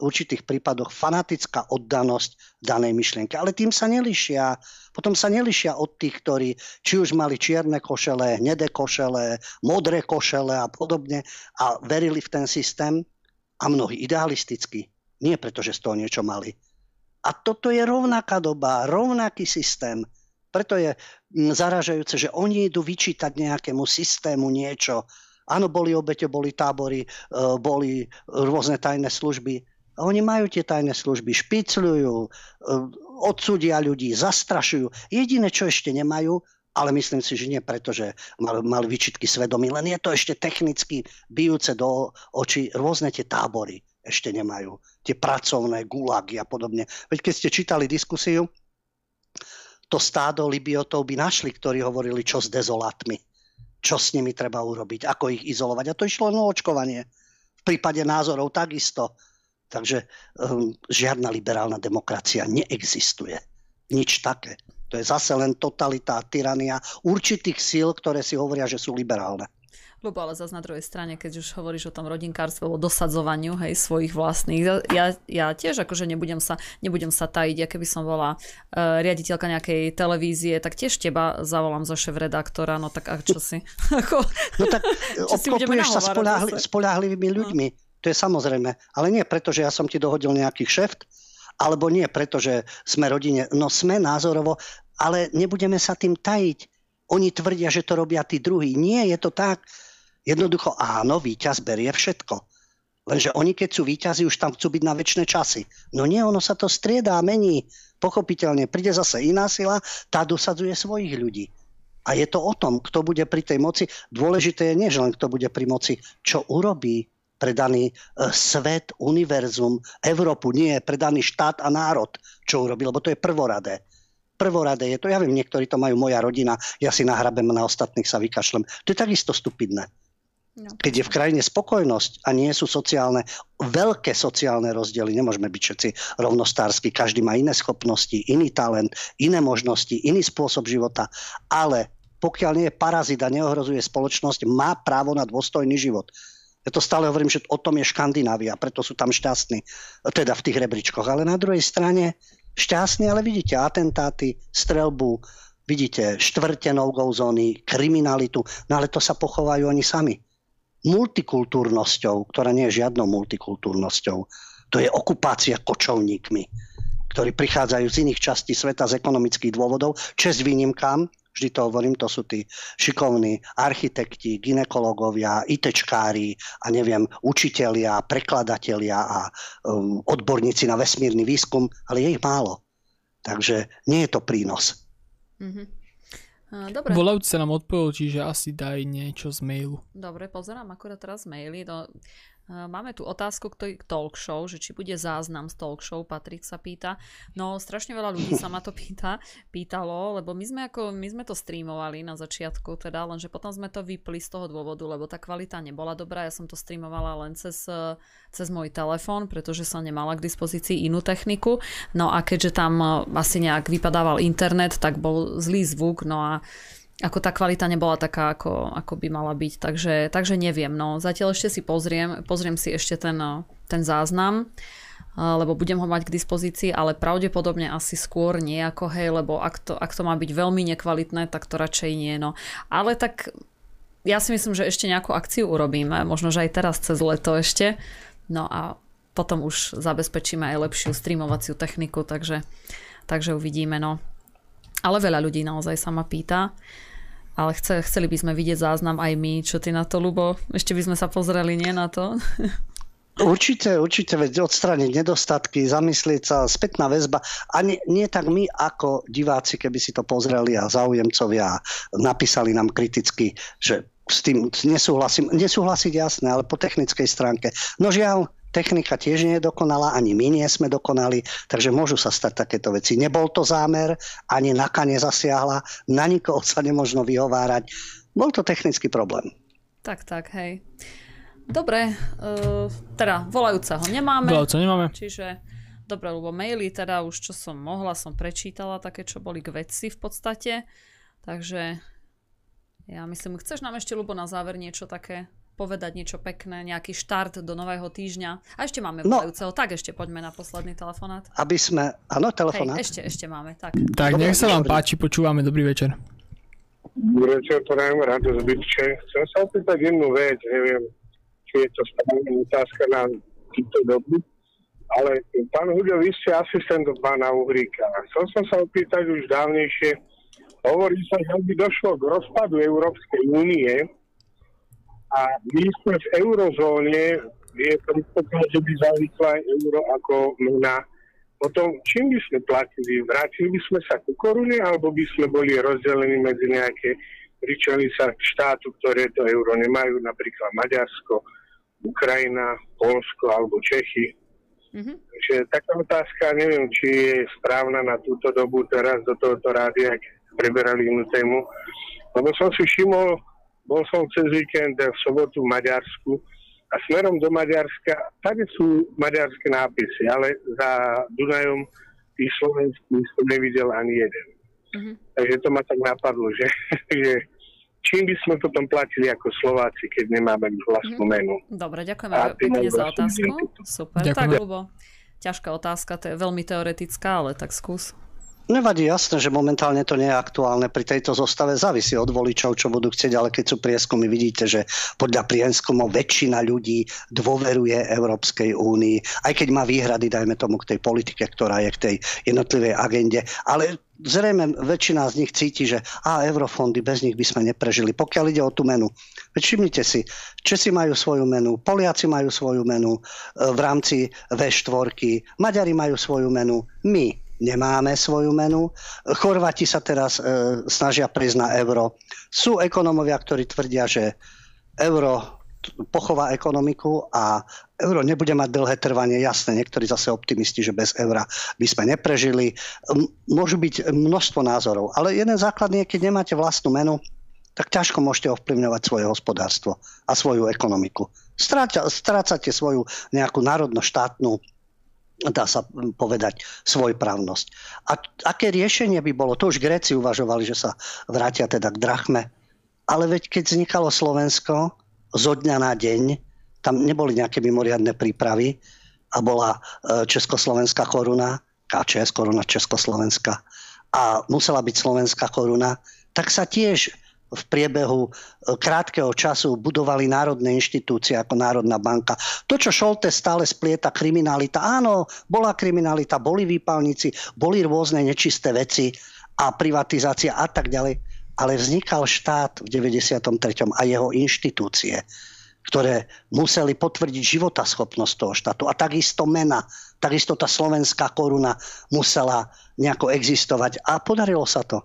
v určitých prípadoch fanatická oddanosť danej myšlienke. Ale tým sa nelišia. Potom sa nelišia od tých, ktorí či už mali čierne košele, hnedé košele, modré košele a podobne a verili v ten systém a mnohí idealisticky. Nie preto, že z toho niečo mali, a toto je rovnaká doba, rovnaký systém. Preto je mm, zaražajúce, že oni idú vyčítať nejakému systému niečo. Áno, boli obete, boli tábory, e, boli rôzne tajné služby. A oni majú tie tajné služby, špicľujú, e, odsúdia ľudí, zastrašujú. Jediné, čo ešte nemajú, ale myslím si, že nie preto, že mal, mal vyčitky svedomí, len je to ešte technicky bijúce do očí rôzne tie tábory ešte nemajú. Tie pracovné gulagy a podobne. Veď keď ste čítali diskusiu, to stádo Libiotov by našli, ktorí hovorili, čo s dezolátmi. Čo s nimi treba urobiť, ako ich izolovať. A to išlo len o očkovanie. V prípade názorov takisto. Takže um, žiadna liberálna demokracia neexistuje. Nič také. To je zase len totalita, tyrania určitých síl, ktoré si hovoria, že sú liberálne. Lebo ale zase na druhej strane, keď už hovoríš o tom rodinkárstve, o dosadzovaniu hej, svojich vlastných, ja, ja tiež akože nebudem sa, nebudem sa tajiť, ja keby som bola uh, riaditeľka nejakej televízie, tak tiež teba zavolám za šéf-redaktora, no tak a čo si? Ako, no tak obklopuješ sa spoľahli, spoľahlivými no. ľuďmi, no. to je samozrejme, ale nie preto, že ja som ti dohodil nejaký šeft, alebo nie preto, že sme rodine, no sme názorovo, ale nebudeme sa tým tajiť. Oni tvrdia, že to robia tí druhí. Nie, je to tak. Jednoducho áno, víťaz berie všetko. Lenže oni, keď sú víťazi, už tam chcú byť na väčšie časy. No nie, ono sa to striedá, mení. Pochopiteľne, príde zase iná sila, tá dosadzuje svojich ľudí. A je to o tom, kto bude pri tej moci. Dôležité je nie, že len kto bude pri moci, čo urobí pre daný e, svet, univerzum, Európu, nie pre daný štát a národ, čo urobí, lebo to je prvoradé. Prvoradé je to, ja viem, niektorí to majú moja rodina, ja si nahrabem na ostatných sa vykašlem. To je takisto stupidné. No. Keď je v krajine spokojnosť a nie sú sociálne, veľké sociálne rozdiely, nemôžeme byť všetci rovnostársky, každý má iné schopnosti, iný talent, iné možnosti, iný spôsob života, ale pokiaľ nie je parazit neohrozuje spoločnosť, má právo na dôstojný život. Ja to stále hovorím, že o tom je Škandinávia, preto sú tam šťastní, teda v tých rebríčkoch. Ale na druhej strane šťastní, ale vidíte atentáty, strelbu, vidíte štvrte no zóny, kriminalitu, no ale to sa pochovajú oni sami multikultúrnosťou, ktorá nie je žiadnou multikultúrnosťou. To je okupácia kočovníkmi, ktorí prichádzajú z iných častí sveta z ekonomických dôvodov, čes výnimkám, vždy to hovorím, to sú tí šikovní architekti, ginekológovia, ITčkári a neviem, učitelia, prekladatelia a um, odborníci na vesmírny výskum, ale je ich málo. Takže nie je to prínos. Mm-hmm. Dobre. Volajúci sa nám odpovedal, čiže asi daj niečo z mailu. Dobre, pozerám akurát teraz maily. No, Máme tu otázku k talk show, že či bude záznam z talk show, Patrik sa pýta. No strašne veľa ľudí sa ma to pýta, pýtalo, lebo my sme, ako, my sme to streamovali na začiatku, teda, lenže potom sme to vypli z toho dôvodu, lebo tá kvalita nebola dobrá, ja som to streamovala len cez, cez môj telefón, pretože som nemala k dispozícii inú techniku. No a keďže tam asi nejak vypadával internet, tak bol zlý zvuk, no a ako tá kvalita nebola taká, ako, ako by mala byť. Takže, takže neviem. No. Zatiaľ ešte si pozriem, pozriem si ešte ten, ten záznam, lebo budem ho mať k dispozícii, ale pravdepodobne asi skôr nie ako hej, lebo ak to, ak to má byť veľmi nekvalitné, tak to radšej nie. No. Ale tak ja si myslím, že ešte nejakú akciu urobíme, možno, že aj teraz cez leto ešte. No a potom už zabezpečíme aj lepšiu streamovaciu techniku, takže, takže uvidíme. No. Ale veľa ľudí naozaj sa ma pýta ale chce, chceli by sme vidieť záznam aj my. Čo ty na to, Lubo? Ešte by sme sa pozreli, nie na to? Určite, určite, veď odstrániť nedostatky, zamyslieť sa, spätná väzba. A nie, nie tak my ako diváci, keby si to pozreli a záujemcovia napísali nám kriticky, že s tým nesúhlasím. Nesúhlasiť jasné, ale po technickej stránke. No žiaľ, Technika tiež nie je dokonalá, ani my nie sme dokonali, takže môžu sa stať takéto veci. Nebol to zámer, ani NAKA nezasiahla, na nikoho sa nemožno vyhovárať. Bol to technický problém. Tak, tak, hej. Dobre, uh, teda volajúceho nemáme. Volajúca nemáme. Čiže, dobre, lebo maily teda už čo som mohla, som prečítala, také, čo boli k veci v podstate. Takže ja myslím, chceš nám ešte, Lubo, na záver niečo také povedať niečo pekné, nejaký štart do nového týždňa. A ešte máme no. volajúceho, tak ešte poďme na posledný telefonát. Aby sme, áno, telefonát. Hej, ešte, ešte máme, tak. Tak, nech sa vám páči, počúvame, dobrý večer. Dobrý večer, prajem rád zbytče. Chcem sa opýtať jednu vec, neviem, či je to správna otázka na túto dobu, ale pán Huďo, vy ste asistent pána Uhríka. Chcel som sa opýtať už dávnejšie, hovorí sa, že by došlo k rozpadu Európskej únie, a my sme v eurozóne, je predpoklad, že by zavyšla euro ako mena. Potom, čím by sme platili? Vrátili by sme sa ku korune, alebo by sme boli rozdelení medzi nejaké pričali sa štátu, ktoré to euro nemajú, napríklad Maďarsko, Ukrajina, Polsko alebo Čechy. Mm-hmm. Takže taká otázka, neviem, či je správna na túto dobu teraz do tohoto rádia, ak preberali inú tému. Lebo som si všimol, bol som cez víkend v sobotu v Maďarsku a smerom do Maďarska, tady sú maďarské nápisy, ale za Dunajom tých slovenských som nevidel ani jeden. Mm-hmm. Takže to ma tak napadlo, že, že čím by sme potom platili ako Slováci, keď nemáme vlastnú mm. menu. Dobre, ďakujeme pekne za otázku. Super, Ďakujem. tak Lubo. Ťažká otázka, to je veľmi teoretická, ale tak skús. Nevadí, jasné, že momentálne to nie je aktuálne. Pri tejto zostave závisí od voličov, čo budú chcieť, ale keď sú prieskumy, vidíte, že podľa prieskumov väčšina ľudí dôveruje Európskej únii, aj keď má výhrady, dajme tomu, k tej politike, ktorá je k tej jednotlivej agende. Ale zrejme väčšina z nich cíti, že a eurofondy, bez nich by sme neprežili. Pokiaľ ide o tú menu, všimnite si, Česi majú svoju menu, Poliaci majú svoju menu e, v rámci V4, Maďari majú svoju menu, my nemáme svoju menu. Chorváti sa teraz e, snažia prísť na euro. Sú ekonomovia, ktorí tvrdia, že euro pochová ekonomiku a euro nebude mať dlhé trvanie. Jasné, niektorí zase optimisti, že bez eura by sme neprežili. Môžu byť množstvo názorov, ale jeden základný je, keď nemáte vlastnú menu, tak ťažko môžete ovplyvňovať svoje hospodárstvo a svoju ekonomiku. Strácate svoju nejakú národno-štátnu dá sa povedať, svojprávnosť. A aké riešenie by bolo? To už Gréci uvažovali, že sa vrátia teda k drachme. Ale veď keď vznikalo Slovensko zo dňa na deň, tam neboli nejaké mimoriadne prípravy a bola e, Československá koruna, KČS koruna Československa a musela byť slovenská koruna, tak sa tiež v priebehu e, krátkeho času budovali národné inštitúcie ako Národná banka. To, čo Šolte stále splieta kriminalita, áno, bola kriminalita, boli výpalníci, boli rôzne nečisté veci a privatizácia a tak ďalej, ale vznikal štát v 93. a jeho inštitúcie, ktoré museli potvrdiť životaschopnosť toho štátu a takisto mena, takisto tá slovenská koruna musela nejako existovať a podarilo sa to.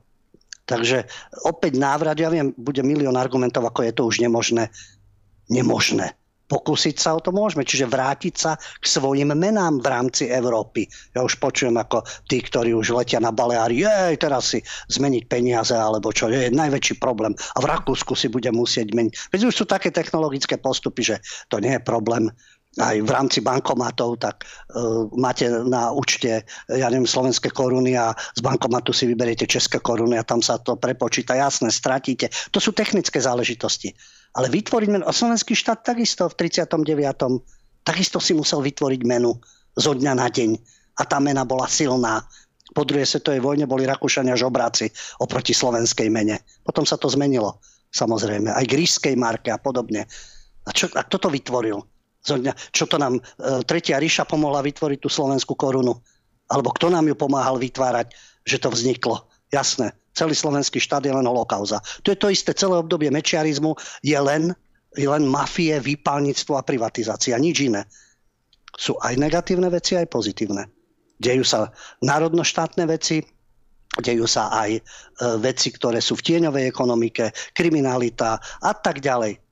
Takže opäť návrat, ja viem, bude milión argumentov, ako je to už nemožné. Nemožné. Pokúsiť sa o to môžeme, čiže vrátiť sa k svojim menám v rámci Európy. Ja už počujem ako tí, ktorí už letia na Baleári, jej, teraz si zmeniť peniaze, alebo čo, je najväčší problém. A v Rakúsku si bude musieť meniť. Veď už sú také technologické postupy, že to nie je problém aj v rámci bankomatov, tak uh, máte na účte, ja neviem, slovenské koruny a z bankomatu si vyberiete české koruny a tam sa to prepočíta. Jasné, stratíte. To sú technické záležitosti. Ale vytvoriť menu, slovenský štát takisto v 39. takisto si musel vytvoriť menu zo dňa na deň. A tá mena bola silná. Po druhej svetovej vojne boli Rakúšania žobráci oproti slovenskej mene. Potom sa to zmenilo, samozrejme. Aj grískej marke a podobne. A, čo, a kto to vytvoril? Čo to nám e, Tretia ríša pomohla vytvoriť tú slovenskú korunu? Alebo kto nám ju pomáhal vytvárať, že to vzniklo? Jasné, celý slovenský štát je len holokauza. To je to isté, celé obdobie mečiarizmu je len, je len mafie, výpalníctvo a privatizácia, nič iné. Sú aj negatívne veci, aj pozitívne. Dejú sa národnoštátne veci, dejú sa aj e, veci, ktoré sú v tieňovej ekonomike, kriminalita a tak ďalej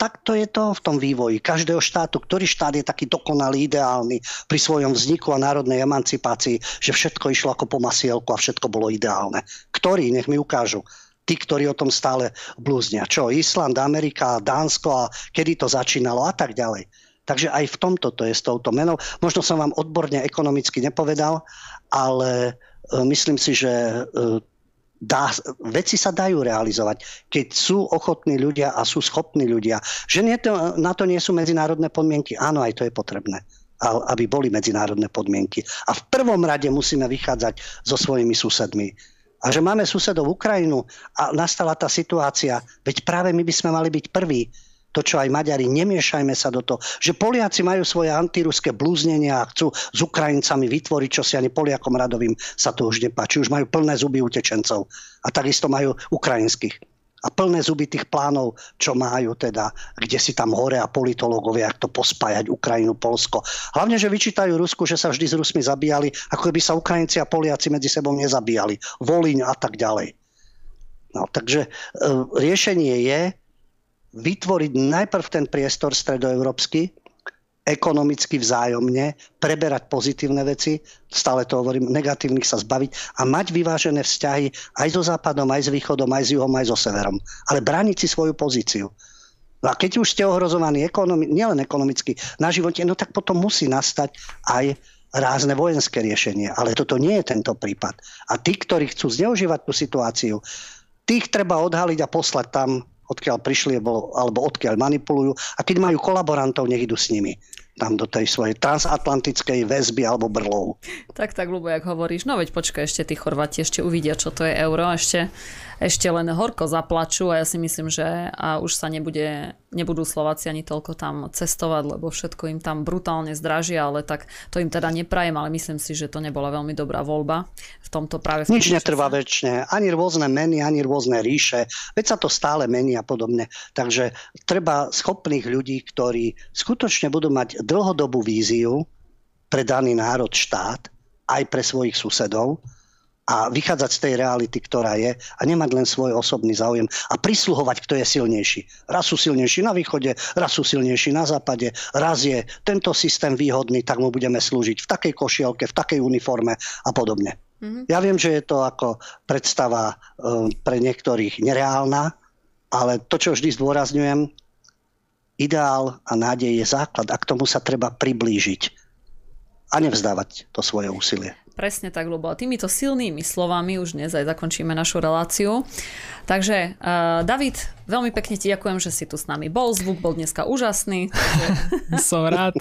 takto je to v tom vývoji každého štátu. Ktorý štát je taký dokonalý, ideálny pri svojom vzniku a národnej emancipácii, že všetko išlo ako po masielku a všetko bolo ideálne. Ktorý, nech mi ukážu. Tí, ktorí o tom stále blúznia. Čo, Island, Amerika, Dánsko a kedy to začínalo a tak ďalej. Takže aj v tomto to je s touto menou. Možno som vám odborne ekonomicky nepovedal, ale e, myslím si, že e, dá, veci sa dajú realizovať, keď sú ochotní ľudia a sú schopní ľudia. Že nie to, na to nie sú medzinárodné podmienky. Áno, aj to je potrebné aby boli medzinárodné podmienky. A v prvom rade musíme vychádzať so svojimi susedmi. A že máme susedov Ukrajinu a nastala tá situácia, veď práve my by sme mali byť prví, to, čo aj Maďari, nemiešajme sa do toho, že Poliaci majú svoje antiruské blúznenia a chcú s Ukrajincami vytvoriť, čo si ani Poliakom radovým sa to už nepáči. Už majú plné zuby utečencov a takisto majú ukrajinských. A plné zuby tých plánov, čo majú teda, kde si tam hore a politológovia, ak to pospájať Ukrajinu, Polsko. Hlavne, že vyčítajú Rusku, že sa vždy s Rusmi zabíjali, ako by sa Ukrajinci a Poliaci medzi sebou nezabíjali. Volíň a tak ďalej. No, takže e, riešenie je, vytvoriť najprv ten priestor stredoeurópsky, ekonomicky vzájomne, preberať pozitívne veci, stále to hovorím, negatívnych sa zbaviť a mať vyvážené vzťahy aj so západom, aj s východom, aj s juhom, aj so severom. Ale brániť si svoju pozíciu. No a keď už ste ohrozovaní ekonomi- nielen ekonomicky na živote, no tak potom musí nastať aj rázne vojenské riešenie. Ale toto nie je tento prípad. A tí, ktorí chcú zneužívať tú situáciu, Tých treba odhaliť a poslať tam, odkiaľ prišli alebo odkiaľ manipulujú. A keď majú kolaborantov, nech idú s nimi tam do tej svojej transatlantickej väzby alebo brlov. Tak, tak, ľubo, jak hovoríš. No veď počkaj, ešte tí Chorváti ešte uvidia, čo to je euro. Ešte, ešte len horko zaplačú a ja si myslím, že a už sa nebude, nebudú Slováci ani toľko tam cestovať, lebo všetko im tam brutálne zdražia, ale tak to im teda neprajem, ale myslím si, že to nebola veľmi dobrá voľba v tomto práve. V Nič netrvá väčšine, ani rôzne meny, ani rôzne ríše, veď sa to stále mení a podobne. Takže treba schopných ľudí, ktorí skutočne budú mať dlhodobú víziu pre daný národ, štát, aj pre svojich susedov, a vychádzať z tej reality, ktorá je a nemať len svoj osobný záujem a prisluhovať, kto je silnejší. Raz sú silnejší na východe, raz sú silnejší na západe, raz je tento systém výhodný, tak mu budeme slúžiť v takej košielke, v takej uniforme a podobne. Mm-hmm. Ja viem, že je to ako predstava um, pre niektorých nereálna, ale to, čo vždy zdôrazňujem, ideál a nádej je základ a k tomu sa treba priblížiť a nevzdávať to svoje úsilie. Presne tak, lebo týmito silnými slovami už dnes aj zakončíme našu reláciu. Takže, uh, David, veľmi pekne ti ďakujem, že si tu s nami bol. Zvuk bol dneska úžasný. Som rád.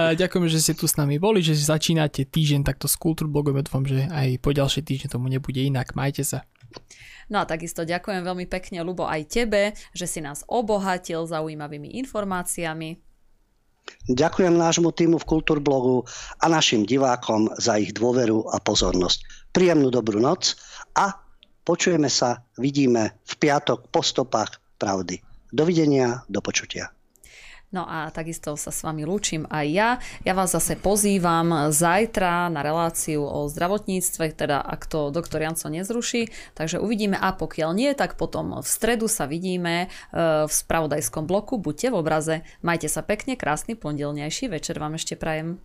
Uh, ďakujem, že ste tu s nami boli, že začínate týždeň takto s Kultúrblogom. Dúfam, že aj po ďalšie týždeň tomu nebude inak. Majte sa. No a takisto ďakujem veľmi pekne, Lubo, aj tebe, že si nás obohatil zaujímavými informáciami. Ďakujem nášmu týmu v Kultúrblogu a našim divákom za ich dôveru a pozornosť. Príjemnú dobrú noc a počujeme sa, vidíme v piatok po stopách pravdy. Dovidenia, do počutia. No a takisto sa s vami lúčim aj ja. Ja vás zase pozývam zajtra na reláciu o zdravotníctve, teda ak to doktor Janco nezruší. Takže uvidíme a pokiaľ nie, tak potom v stredu sa vidíme e, v spravodajskom bloku. Buďte v obraze, majte sa pekne, krásny pondelnejší večer vám ešte prajem.